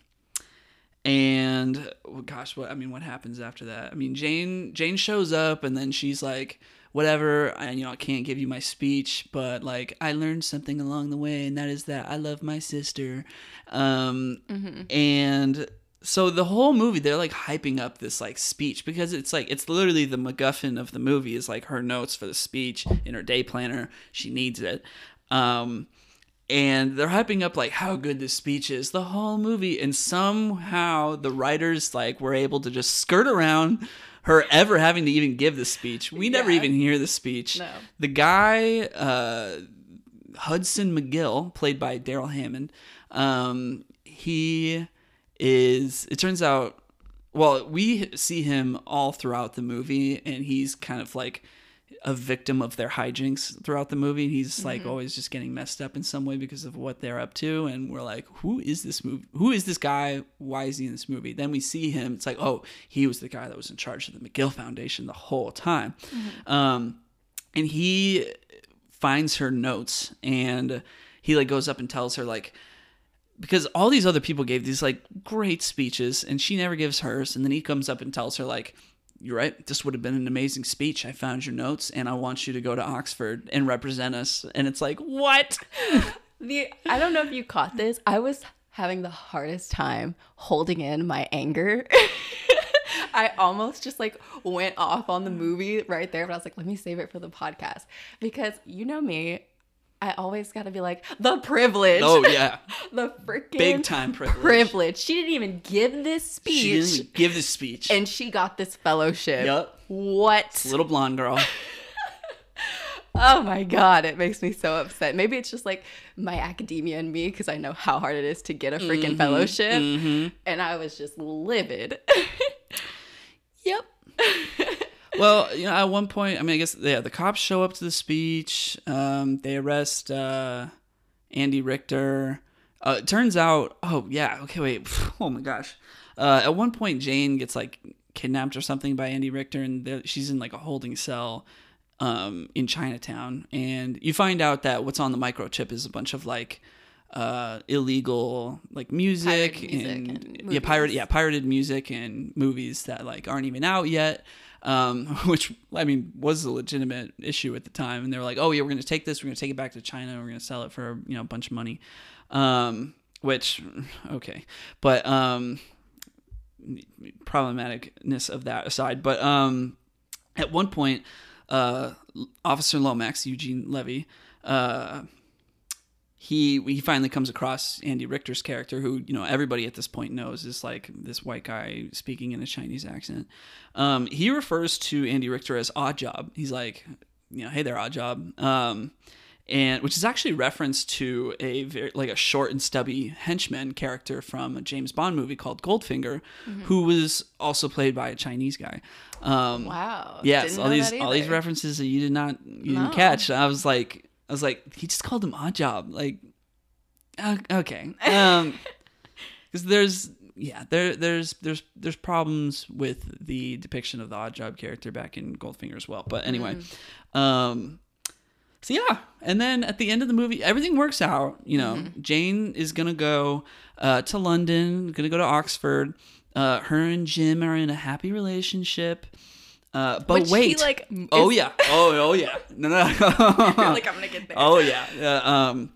and oh gosh, what I mean, what happens after that? I mean, Jane Jane shows up, and then she's like, "Whatever, I you know I can't give you my speech, but like I learned something along the way, and that is that I love my sister." Um, and so the whole movie they're like hyping up this like speech because it's like it's literally the MacGuffin of the movie is like her notes for the speech in her day planner. She needs it. Um, and they're hyping up like how good this speech is. The whole movie and somehow the writers like were able to just skirt around her ever having to even give the speech. We never even hear the speech. No. the guy uh hudson mcgill played by darrell hammond um he is it turns out well we see him all throughout the movie and he's kind of like a victim of their hijinks throughout the movie. He's like always just getting messed up in some way because of what they're up to, and we're like, who is this movie? Who is this guy? Why is he in this movie? Then we see him. It's like, oh, he was the guy that was in charge of the McGill Foundation the whole time, um, and he finds her notes and he like goes up and tells her like because all these other people gave these like great speeches and she never gives hers and then he comes up and tells her like you're right this would have been an amazing speech i found your notes and i want you to go to oxford and represent us and it's like what The I don't know if you caught this. I was having the hardest time holding in my anger. I almost just like went off on the movie right there, but I was like, let me save it for the podcast because you know me. I always got to be like the privilege. oh yeah the freaking Big time privilege. privilege. She didn't even give this speech, she didn't even give this speech and she got this fellowship. Yup. What? little blonde girl Oh my god, it makes me so upset. Maybe it's just like my academia and me because I know how hard it is to get a freaking mm-hmm, fellowship, mm-hmm. and I was just livid. Yep. Well, you know, at one point, I mean, I guess yeah, the cops show up to the speech. Um, they arrest uh, Andy Richter. Uh, it turns out, oh yeah, okay, wait, oh my gosh. Uh, at one point, Jane gets like kidnapped or something by Andy Richter, and she's in like a holding cell um, in Chinatown. And you find out that what's on the microchip is a bunch of like uh, illegal like music, music and, and yeah, pirate yeah pirated music and movies that like aren't even out yet. Um, which I mean was a legitimate issue at the time, and they were like, "Oh yeah, we're going to take this, we're going to take it back to China, we're going to sell it for you know a bunch of money," um, which okay, but um, problematicness of that aside, but um, at one point, uh, Officer Lomax, Eugene Levy, uh, he he finally comes across Andy Richter's character, who you know everybody at this point knows is like this white guy speaking in a Chinese accent. Um, he refers to Andy Richter as Odd Job. He's like, you know, hey there, Odd Job. Um, and which is actually reference to a very like a short and stubby henchman character from a James Bond movie called Goldfinger, who was also played by a Chinese guy. Um, Wow. Yes, all these all these references that you did not you No. didn't catch. I was like, I was like, he just called him Odd Job. Like, okay, um, because there's yeah there there's there's there's problems with the depiction of the Odd Job character back in Goldfinger as well. But anyway, Mm-hmm. um. So yeah, and then at the end of the movie, everything works out. You know, Mm-hmm. Jane is gonna go uh, to London, gonna go to Oxford. Uh, her and Jim are in a happy relationship. Uh, but Which wait, like, oh yeah, oh oh yeah, no no, like I'm gonna get there. oh yeah, uh, um,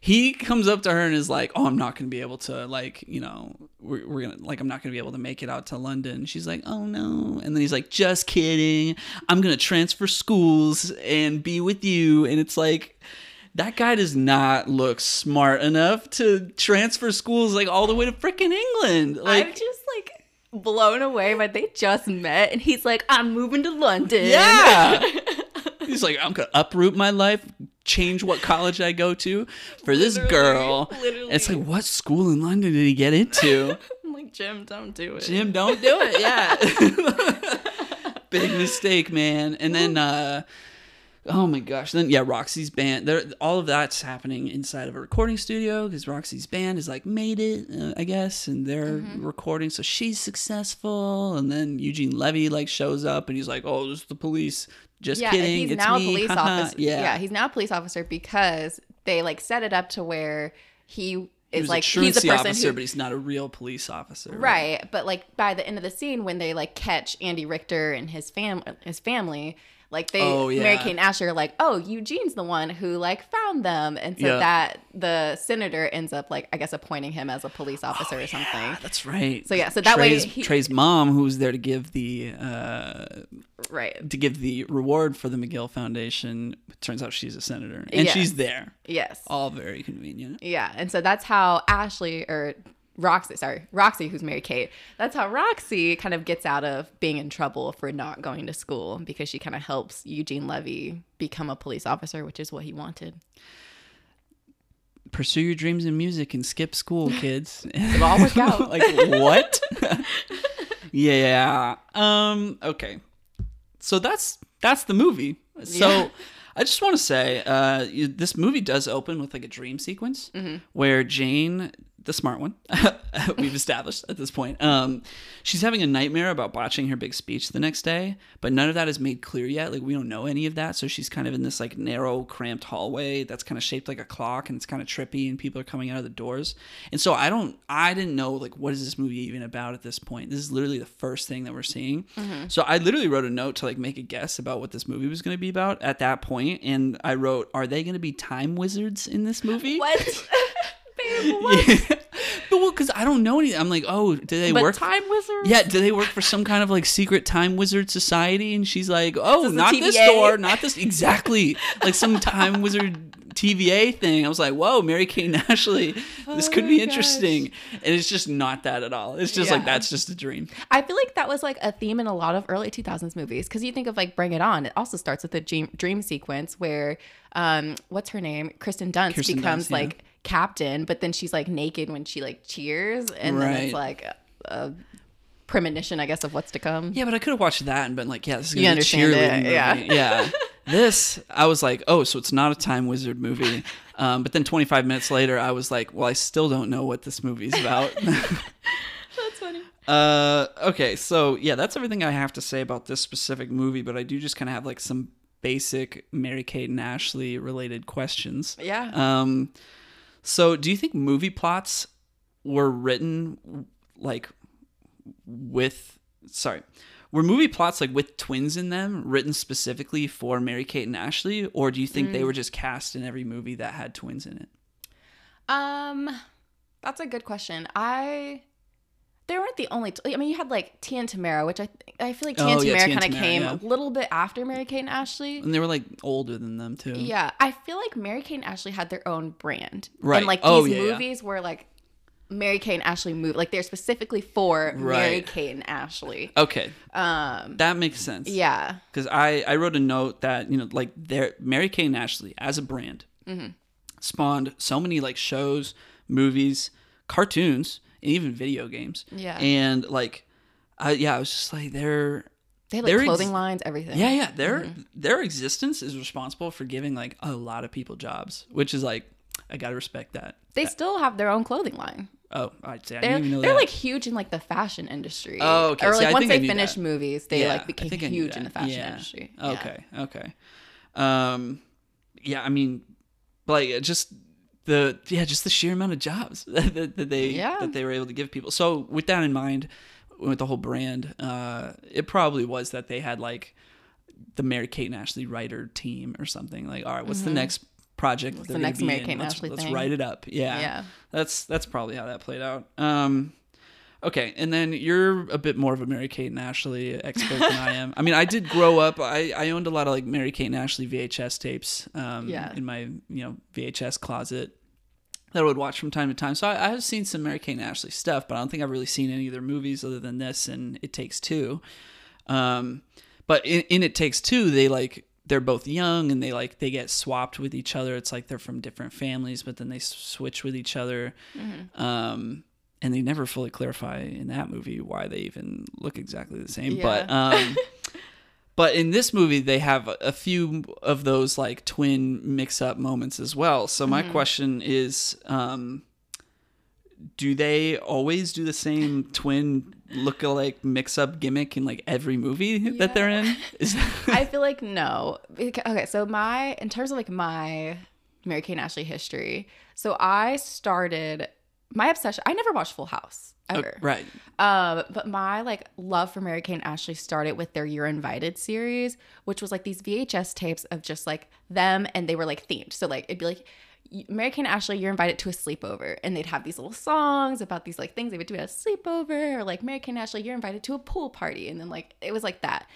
he comes up to her and is like, "Oh, I'm not gonna be able to like, you know, we're, we're gonna like, I'm not gonna be able to make it out to London." She's like, "Oh no," and then he's like, "Just kidding, I'm gonna transfer schools and be with you," and it's like. That guy does not look smart enough to transfer schools like all the way to freaking England. Like, I'm just like blown away by they just met and he's like, I'm moving to London. Yeah. He's like, I'm gonna uproot my life, change what college I go to for this Literally, girl. literally. It's like, what school in London did he get into? I'm like, Jim, don't do it. Jim, don't do it. Yeah. Big mistake, man. And then, uh, oh my gosh. Then, yeah, Roxy's band. There, all of that's happening inside of a recording studio because Roxy's band is like made it, uh, I guess, and they're Mm-hmm. recording. So she's successful. And then Eugene Levy like shows up and he's like, "Oh, this is the police." Just yeah, kidding. he's it's now me. a police haha." officer. Yeah. Yeah. he's now a police officer because they like set it up to where he He is was like he's a person officer, who but he's not a real police officer. right. But like by the end of the scene, when they like catch Andy Richter and his fam his family, like they Oh, Mary yeah. Kate and Asher are like, oh, Eugene's the one who like found them, and so Yeah. that the senator ends up like I guess appointing him as a police officer or something. Ah, That's right. So, yeah, so that way Trey's, he- Trey's mom, who's there to give the uh, Right. to give the reward for the McGill Foundation, turns out she's a senator, and Yes. she's there. Yes. All very convenient. Yeah, and so that's how Ashley or Roxy, sorry, Roxy, who's Mary Kate, that's how Roxy kind of gets out of being in trouble for not going to school because she kind of helps Eugene Levy become a police officer, which is what he wanted. Pursue your dreams in music and skip school, kids. It'll all work out. like what? yeah. Um. Okay. So that's that's the movie. So Yeah. I just want to say, uh, this movie does open with like a dream sequence Mm-hmm. where Jane, the smart one, we've established at this point, um, she's having a nightmare about botching her big speech the next day, but none of that is made clear yet. Like we don't know any of that, so she's kind of in this like narrow, cramped hallway that's kind of shaped like a clock, and it's kind of trippy, and people are coming out of the doors. And so I don't, I didn't know like what is this movie even about at this point. This is literally the first thing that we're seeing. So I literally wrote a note to like make a guess about what this movie was going to be about at that point, and I wrote, "Are they going to be time wizards in this movie?" What? Yeah. but well, because I don't know anything. I'm like, oh, do they But work? time wizard? yeah, do they work for some kind of like secret time wizard society? And she's like, oh, this not this door, not this. Exactly, like some time wizard TVA thing. I was like, whoa, Mary and Ashley, this Oh could my be gosh. interesting. And it's just not that at all. It's just like that's just a dream. I feel like that was like a theme in a lot of early 2000s movies because you think of like Bring It On. It also starts with a dream, dream sequence where, um, what's her name? Kristen Dunst Kirsten becomes Dunst, yeah. like captain, but then she's like naked when she like cheers, and then it's like a, a premonition, I guess, of what's to come. Yeah, but I could have watched that and been like, yeah, this is gonna be a understand cheerleading movie. yeah. yeah. This, I was like, oh, so it's not a time wizard movie. Um, but then 25 minutes later, I was like, well, I still don't know what this movie's about. That's funny. uh, okay, so yeah, that's everything I have to say about this specific movie. But I do just kind of have like some basic Mary Kate and Ashley related questions. Yeah. Um, So, do you think movie plots were written like with sorry, were movie plots like with twins in them written specifically for Mary Kate and Ashley or do you think they were just cast in every movie that had twins in it? Um, that's a good question. I they weren't the only. T- I mean, you had like Tia and Tamara, which I I feel like Tia and Oh, Tamara and kind of came yeah. a little bit after Mary Kate and Ashley. And they were like older than them too. Yeah, I feel like Mary Kate and Ashley had their own brand, Right. And like these Oh, yeah, yeah. movies were like Mary Kate and Ashley movie, like they're specifically for Mary Right. Kate and Ashley. Okay, Um, that makes sense. yeah, because I I wrote a note that you know like their Mary Kate and Ashley as a brand Mm-hmm. spawned so many like shows, movies, cartoons, and even video games. Yeah. and like, I yeah, I was just like they're they had like Their ex- clothing lines, everything. yeah yeah their Mm-hmm. their existence is responsible for giving like a lot of people jobs, which is like I gotta respect that. they still have their own clothing line. Oh, I'd say I They're didn't even know they're that. like huge in like the fashion industry. Oh, okay. Or See, like I once they finished that. movies, they Yeah, like became think I knew huge in the fashion Yeah. industry. Yeah. Okay, okay. Um, yeah, I mean, like it just the yeah, just the sheer amount of jobs that, that, that they Yeah. that they were able to give people. So with that in mind, with the whole brand, uh, it probably was that they had like the Mary Kate and Ashley writer team or something. Like, all right, what's the next project? What's the next Mary in? Kate and let's, Ashley let's thing? write it up. Yeah, Yeah. That's that's probably how that played out. Um, okay, and then you're a bit more of a Mary Kate and Ashley expert than I am. I mean, I did grow up. I, I owned a lot of like Mary Kate and Ashley VHS tapes. Um, Yeah. in my you know VHS closet that I would watch from time to time. So I, I have seen some Mary Kate and Ashley stuff, but I don't think I've really seen any of their movies other than this and It Takes Two. Um, but in, in It Takes Two, they like they're both young and they like they get swapped with each other. It's like they're from different families, but then they s- switch with each other. Um, and they never fully clarify in that movie why they even look exactly the same. But um, but in this movie, they have a- few of those like twin mix up moments as well. So my question is, um, do they always do the same twin look-alike mix-up gimmick in like every movie that they're in? Is I feel like no. Okay, so my in terms of like my Mary Kate and Ashley history, so I started my obsession. I never watched Full House ever. right? Um, but my like love for Mary Kate and Ashley started with their You're Invited series, which was like these VHS tapes of just like them and they were like themed. So like it'd be like Mary Kate and Ashley, you're invited to a sleepover, and they'd have these little songs about these like things they would do at a sleepover, or like Mary Kate and Ashley, you're invited to a pool party, and then like it was like that.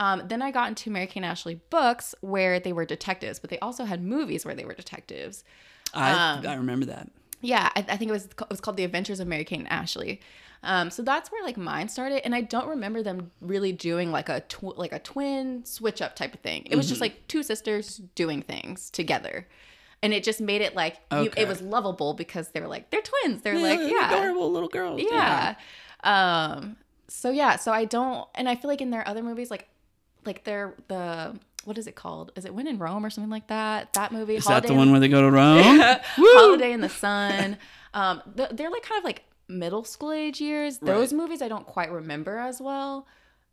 Um, then I got into Mary Kate and Ashley books where they were detectives, but they also had movies where they were detectives. I Um, I remember that. Yeah, I, I think it was it was called The Adventures of Mary Kate and Ashley. Um, so that's where like mine started, and I don't remember them really doing like a tw- like a twin switch up type of thing. It was just Mm-hmm. like two sisters doing things together, and it just made it like you, it was lovable because they were like they're twins. They're Yeah, like they're yeah, adorable little girls. yeah. Um. So yeah. So I don't, and I feel like in their other movies, like like they're the what is it called? Is it When in Rome or something like that? That movie. Is that the Holiday one where they go to Rome? Holiday in the Sun. Um, th- they're like kind of like middle school age years. Those Right. movies I don't quite remember as well.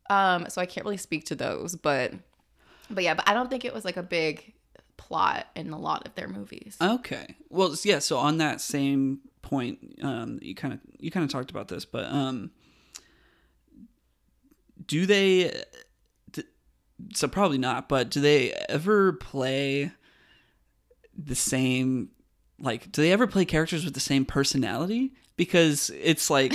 Um, so I can't really speak to those, but but yeah, but I don't think it was like a big plot in a lot of their movies. Okay. Well, yeah. So on that same point, um, you kind of you kind of talked about this, but um, do they? So probably not. But do they ever play the same? Like, do they ever play characters with the same personality? Because it's like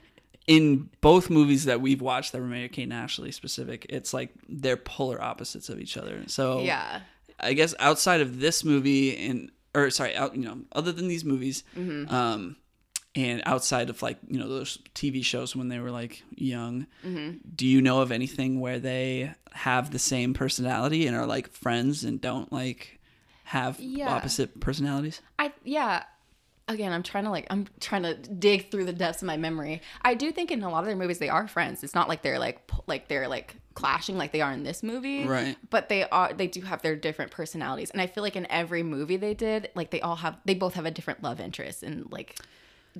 in both movies that we've watched that were Mary Kate and Ashley specific, it's like they're polar opposites of each other. So yeah. I guess outside of this movie and or sorry, out you know, other than these movies, Mm-hmm. um, and outside of like you know those TV shows when they were like young, Mm-hmm. do you know of anything where they have the same personality and are like friends and don't like have Yeah. opposite personalities? I yeah. Again, I'm trying to like I'm trying to dig through the depths of my memory. I do think in a lot of their movies they are friends. It's not like they're like like they're like clashing like they are in this movie. Right. But they are they do have their different personalities. And I feel like in every movie they did, like they all have they both have a different love interest and like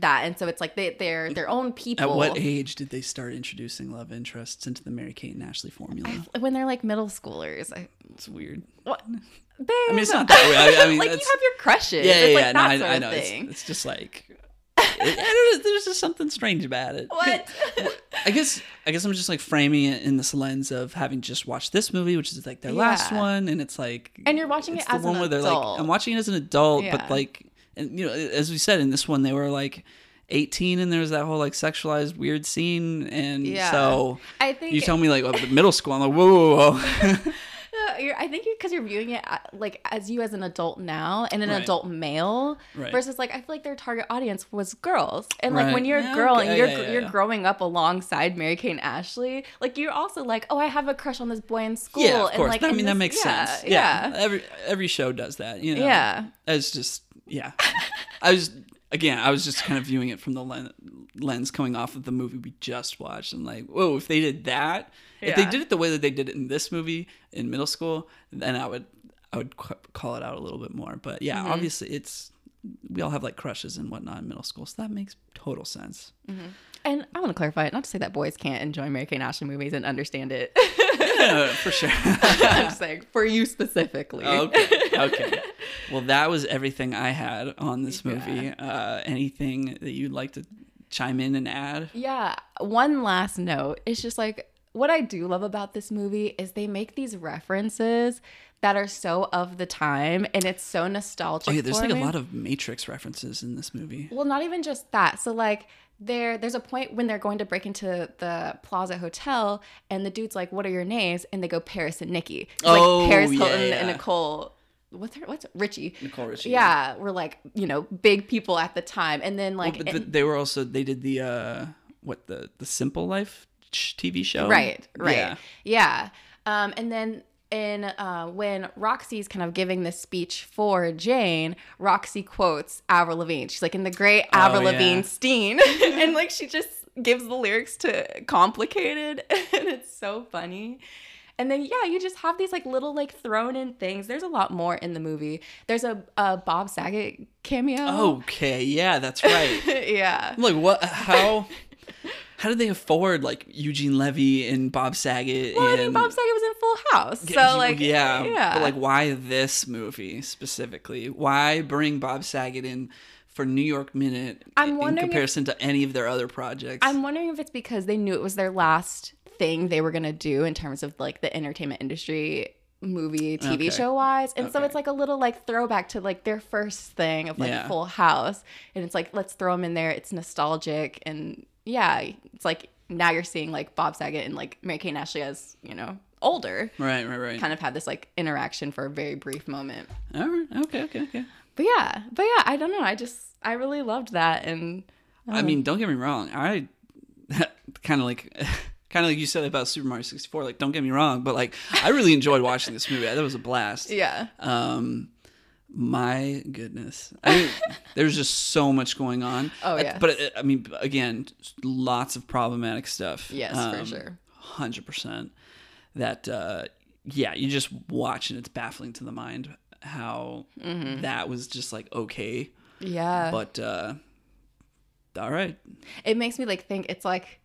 that, and so it's like they they're their own people. At what age did they start introducing love interests into the Mary Kate and Ashley formula? when they're like middle schoolers. I, It's weird. what? I mean, it's not that way. I, I mean, like you have your crushes. yeah, it's yeah, like yeah. that No, I, sort I know. It's, it's just like it, I don't there's just something strange about it. What? I guess I guess I'm just like framing it in this lens of having just watched this movie, which is like their last one, and it's like And you're watching it the as one an where they're like adult. I'm watching it as an adult, Yeah. but like and you know as we said in this one they were like 18 and there was that whole like sexualized weird scene and Yeah. so I think you tell me like oh, the middle school I'm like whoa whoa whoa, you're, I think because you're viewing it uh, like as you as an adult now and an Right. adult male Right. versus like I feel like their target audience was girls and like when you're a girl okay. and you're Yeah, yeah, you're yeah. growing up alongside Mary Kate and Ashley like you're also like oh I have a crush on this boy in school yeah of and course like I mean that makes yeah, sense yeah every every show does that you know Yeah. it's just yeah. I was again I was just kind of viewing it from the len- lens coming off of the movie we just watched. And like whoa if they did that if they did it the way that they did it in this movie in middle school then I would I would call it out a little bit more. But yeah Mm-hmm. obviously it's we all have like crushes and whatnot in middle school so that makes total sense. And I want to clarify it not to say that boys can't enjoy Mary Kate and Ashley movies and understand it. Yeah, for sure. I'm just saying for you specifically. Okay okay. Well that was everything i had on this movie. Uh anything that you'd like to chime in and add? Yeah. One last note. It's just like what I do love about this movie is they make these references that are so of the time and it's so nostalgic. oh yeah there's like me. a lot of matrix references in this movie Well, not even just that. So like there there's a point when they're going to break into the Plaza Hotel and the dude's like, What are your names? And they go Paris and Nikki. Oh, like Paris yeah, Hilton yeah. and Nicole what's her what's Richie. nicole richie Yeah, we're like, you know, big people at the time. And then like but th- and- they were also they did the uh what the the simple life tv show Right, right. yeah Yeah. Um, and then in uh, when Roxy's kind of giving this speech for Jane, Roxy quotes Avril Lavigne. She's like in the great Avril Oh, yeah. Lavigne Steen, and like she just gives the lyrics to "Complicated," and it's so funny. And then yeah, you just have these like little like thrown in things. There's a lot more in the movie. There's a, a Bob Saget cameo. okay yeah that's right yeah. Like what how how did they afford like Eugene Levy and Bob Saget Well, I and mean, Bob Saget was in Full House, so Yeah, like yeah, yeah. But like, why this movie specifically? Why bring Bob Saget in for New York Minute I'm in wondering if- comparison to any of their other projects? I'm wondering if it's because they knew it was their last thing they were gonna do in terms of like the entertainment industry movie TV Okay. show wise. And so it's like a little like throwback to like their first thing of like Yeah. Full House. And it's like let's throw them in there. It's nostalgic and yeah, it's like now you're seeing like Bob Saget and like Mary Kate and Ashley as, you know, older. right, right, right. Kind of had this like interaction for a very brief moment. All right, okay, okay, okay. But yeah, but yeah, I don't know. I just I really loved that and I mean, don't get me wrong. I kind of like. Kind of like you said about Super Mario 64, like don't get me wrong, but like I really enjoyed watching this movie. That was a blast. yeah. Um, my goodness, I mean, there's just so much going on. Oh, yes. but uh, I mean, again, lots of problematic stuff. Yes, for sure. hundred percent. That uh, yeah, you just watch and it's baffling to the mind how Mm-hmm. that was just like okay, Yeah. but uh, all right, it makes me like think it's like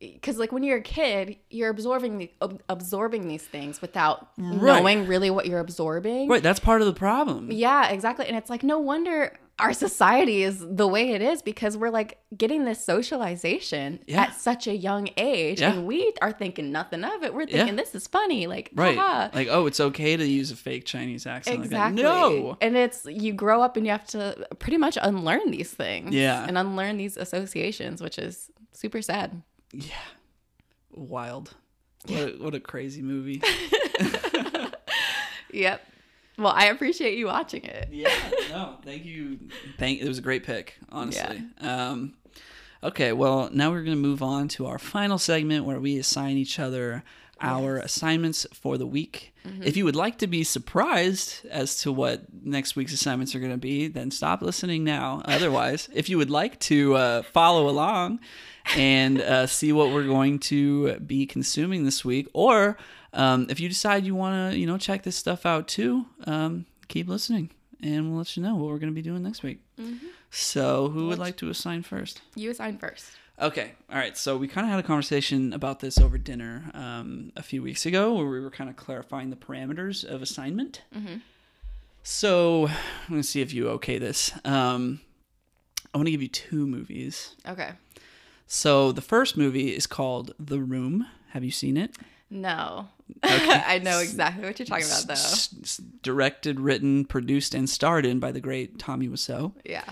because like when you're a kid you're absorbing the, ab- absorbing these things without Right. knowing really what you're absorbing right. That's part of the problem. yeah exactly and it's like no wonder our society is the way it is because we're like getting this socialization Yeah. at such a young age Yeah. and we are thinking nothing of it we're Yeah. thinking this is funny like Right. haha. Like, oh, it's okay to use a fake Chinese accent. Exactly. Like. No. And it's you grow up and you have to pretty much unlearn these things. Yeah. And unlearn these associations, which is super sad. Yeah. Wild. What, a, what a crazy movie. Yep. Well, I appreciate you watching it. yeah. No, thank you. Thank. It was a great pick, honestly. Um, okay. Well, now we're gonna move on to our final segment where we assign each other our assignments for the week. If you would like to be surprised as to what next week's assignments are going to be, then stop listening now. Otherwise, if you would like to uh, follow along and uh, see what we're going to be consuming this week, or um, if you decide you want to, you know, check this stuff out too, um, keep listening, and we'll let you know what we're going to be doing next week. So, who would like to assign first? You assign first. Okay. All right. So we kind of had a conversation about this over dinner um, a few weeks ago, where we were kind of clarifying the parameters of assignment. So I'm gonna see if you okay this. Um, I want to give you two movies. Okay. So the first movie is called The Room. Have you seen it? No. I know exactly what you're talking about, though. Directed, written, produced, and starred in by the great Tommy Wiseau. Yeah.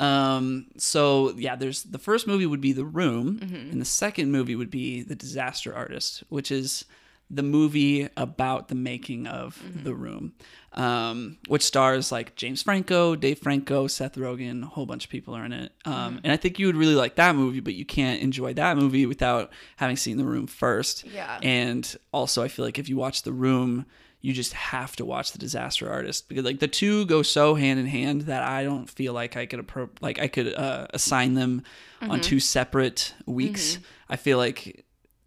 Um, so yeah, there's the first movie would be The Room, Mm-hmm. and the second movie would be The Disaster Artist, which is the movie about the making of Mm-hmm. The Room, um, which stars like James Franco, Dave Franco, Seth Rogen, a whole bunch of people are in it. Um, Mm-hmm. and I think you would really like that movie, but you can't enjoy that movie without having seen The Room first. Yeah. And also, I feel like if you watch The Room, you just have to watch The Disaster Artist because like the two go so hand in hand that I don't feel like I could appro- like I could uh, assign them Mm-hmm. on two separate weeks. I feel like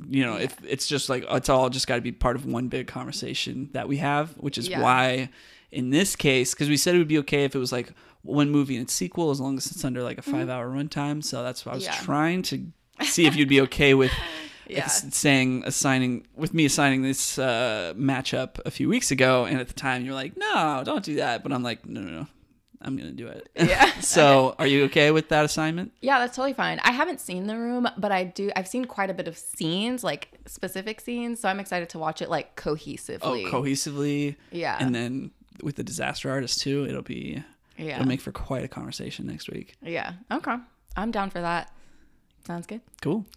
you know if it's just like it's all just got to be part of one big conversation that we have, which is Yeah. why in this case because we said it would be okay if it was like one movie and its sequel as long as it's under like a five hour runtime. So that's what I was Mm-hmm. Yeah. trying to see if you'd be okay with Yeah. saying assigning with me assigning this uh, matchup a few weeks ago, and at the time you're like, no, don't do that. But I'm like, no, no, no, I'm gonna do it. Yeah. so are you okay with that assignment? Yeah, that's totally fine. I haven't seen The Room, but I do. I've seen quite a bit of scenes, like specific scenes. So I'm excited to watch it like cohesively. Oh, cohesively. cohesively. Yeah. And then with the disaster artist too, it'll be yeah. it'll make for quite a conversation next week. yeah. Okay. I'm down for that. Sounds good. Cool.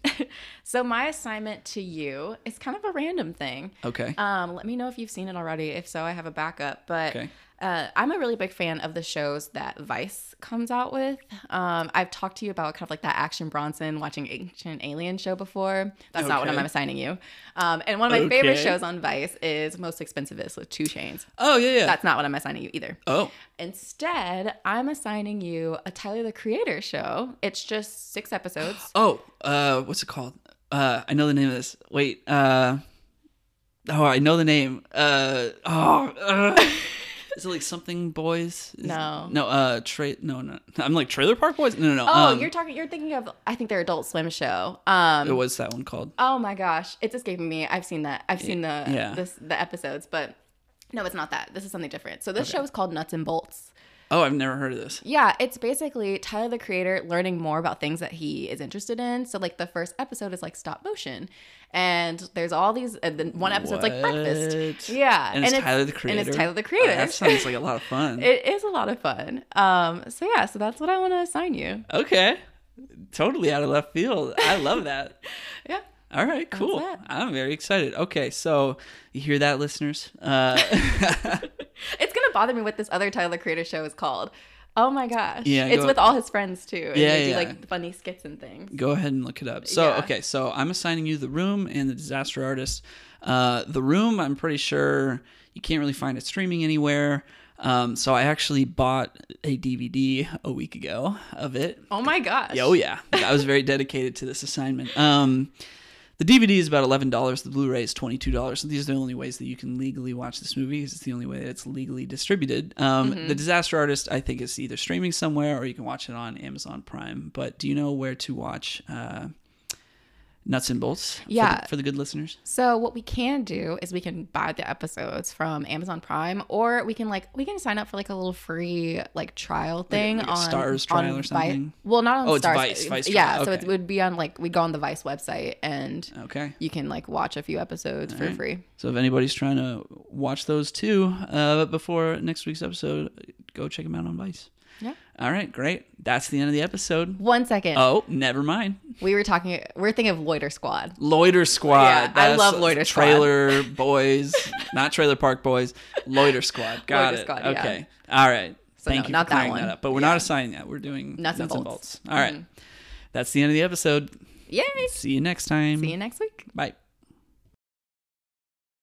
So my assignment to you is kind of a random thing. Okay. Um, let me know if you've seen it already. If so, I have a backup. But Okay. Uh, I'm a really big fan of the shows that Vice comes out with. Um, I've talked to you about kind of like that Action Bronson watching Ancient Alien show before. That's not what I'm assigning you. Um, and one of my favorite shows on Vice is Most Expensivest with 2 Chainz. oh yeah, yeah. That's not what I'm assigning you either. oh, Instead, I'm assigning you a Tyler the Creator show. It's just six episodes. oh. Uh, what's it called? Uh, I know the name of this. Wait. Uh, oh, I know the name. Uh, oh. Is it like something boys? Is- No. No. Uh, tra- No, no. I'm like Trailer Park Boys. No, no, no. Oh, um, you're talking. You're thinking of. I think their Adult Swim show. Um, It was that one called. Oh my gosh, it's escaping me. I've seen that. I've seen the Yeah. this the episodes, but no, it's not that. This is something different. So this show is called Nuts and Bolts. Oh, I've never heard of this. Yeah, it's basically Tyler the creator learning more about things that he is interested in. So like the first episode is like stop motion, and there's all these. And then one episode's like breakfast. Yeah, And it's Tyler the Creator. And it's Tyler the Oh, creator. that sounds like a lot of fun. it is a lot of fun. Um. So yeah. So that's what I want to assign you. okay. Totally out of left field. I love that. Yeah. All right, cool. I'm very excited. Okay, so you hear that, listeners? Uh, It's gonna bother me what this other Tyler the Creator show is called. Oh my gosh. Yeah, It's go- with all his friends too. And Yeah, they do yeah. like funny skits and things. go ahead and look it up. So, Yeah. okay, so I'm assigning you The Room and The Disaster Artist. Uh, the Room, I'm pretty sure you can't really find it streaming anywhere. Um, so I actually bought a DVD a week ago of it. Oh my gosh. Oh yeah, I was very dedicated to this assignment. Um, the DVD is about eleven dollars. The Blu-ray is twenty-two dollars. So these are the only ways that you can legally watch this movie because It's the only way that it's legally distributed. Um, Mm-hmm. The Disaster Artist, I think, is either streaming somewhere or you can watch it on Amazon Prime. But do you know where to watch uh, Nuts and Bolts? for the- Yeah. for the, good listeners. So what we can do is we can buy the episodes from Amazon Prime, or we can like we can sign up for like a little free like trial thing like a on Stars on trial or Vi- something? well, not on Oh, it's Stars. Vice- Vice yeah, trial, so it would be on like we go on the Vice website and Okay. you can like watch a few episodes for right. free. So if anybody's trying to watch those too uh, before next week's episode, go check them out on Vice. Yeah. All right, great. That's the end of the episode. One second. Oh, never mind. We were talking. We're thinking of Loiter Squad. Loiter Squad. Yeah, I love Loiter Squad. Trailer Boys, not Trailer Park Boys. Loiter Squad. Got Loiter it. Squad, yeah. okay. All right. So Thank no, you not for that one. that up. But we're not assigning that. We're doing Nuts and bolts. Mm-hmm. All right. That's the end of the episode. Yay! See you next time. See you next week. Bye.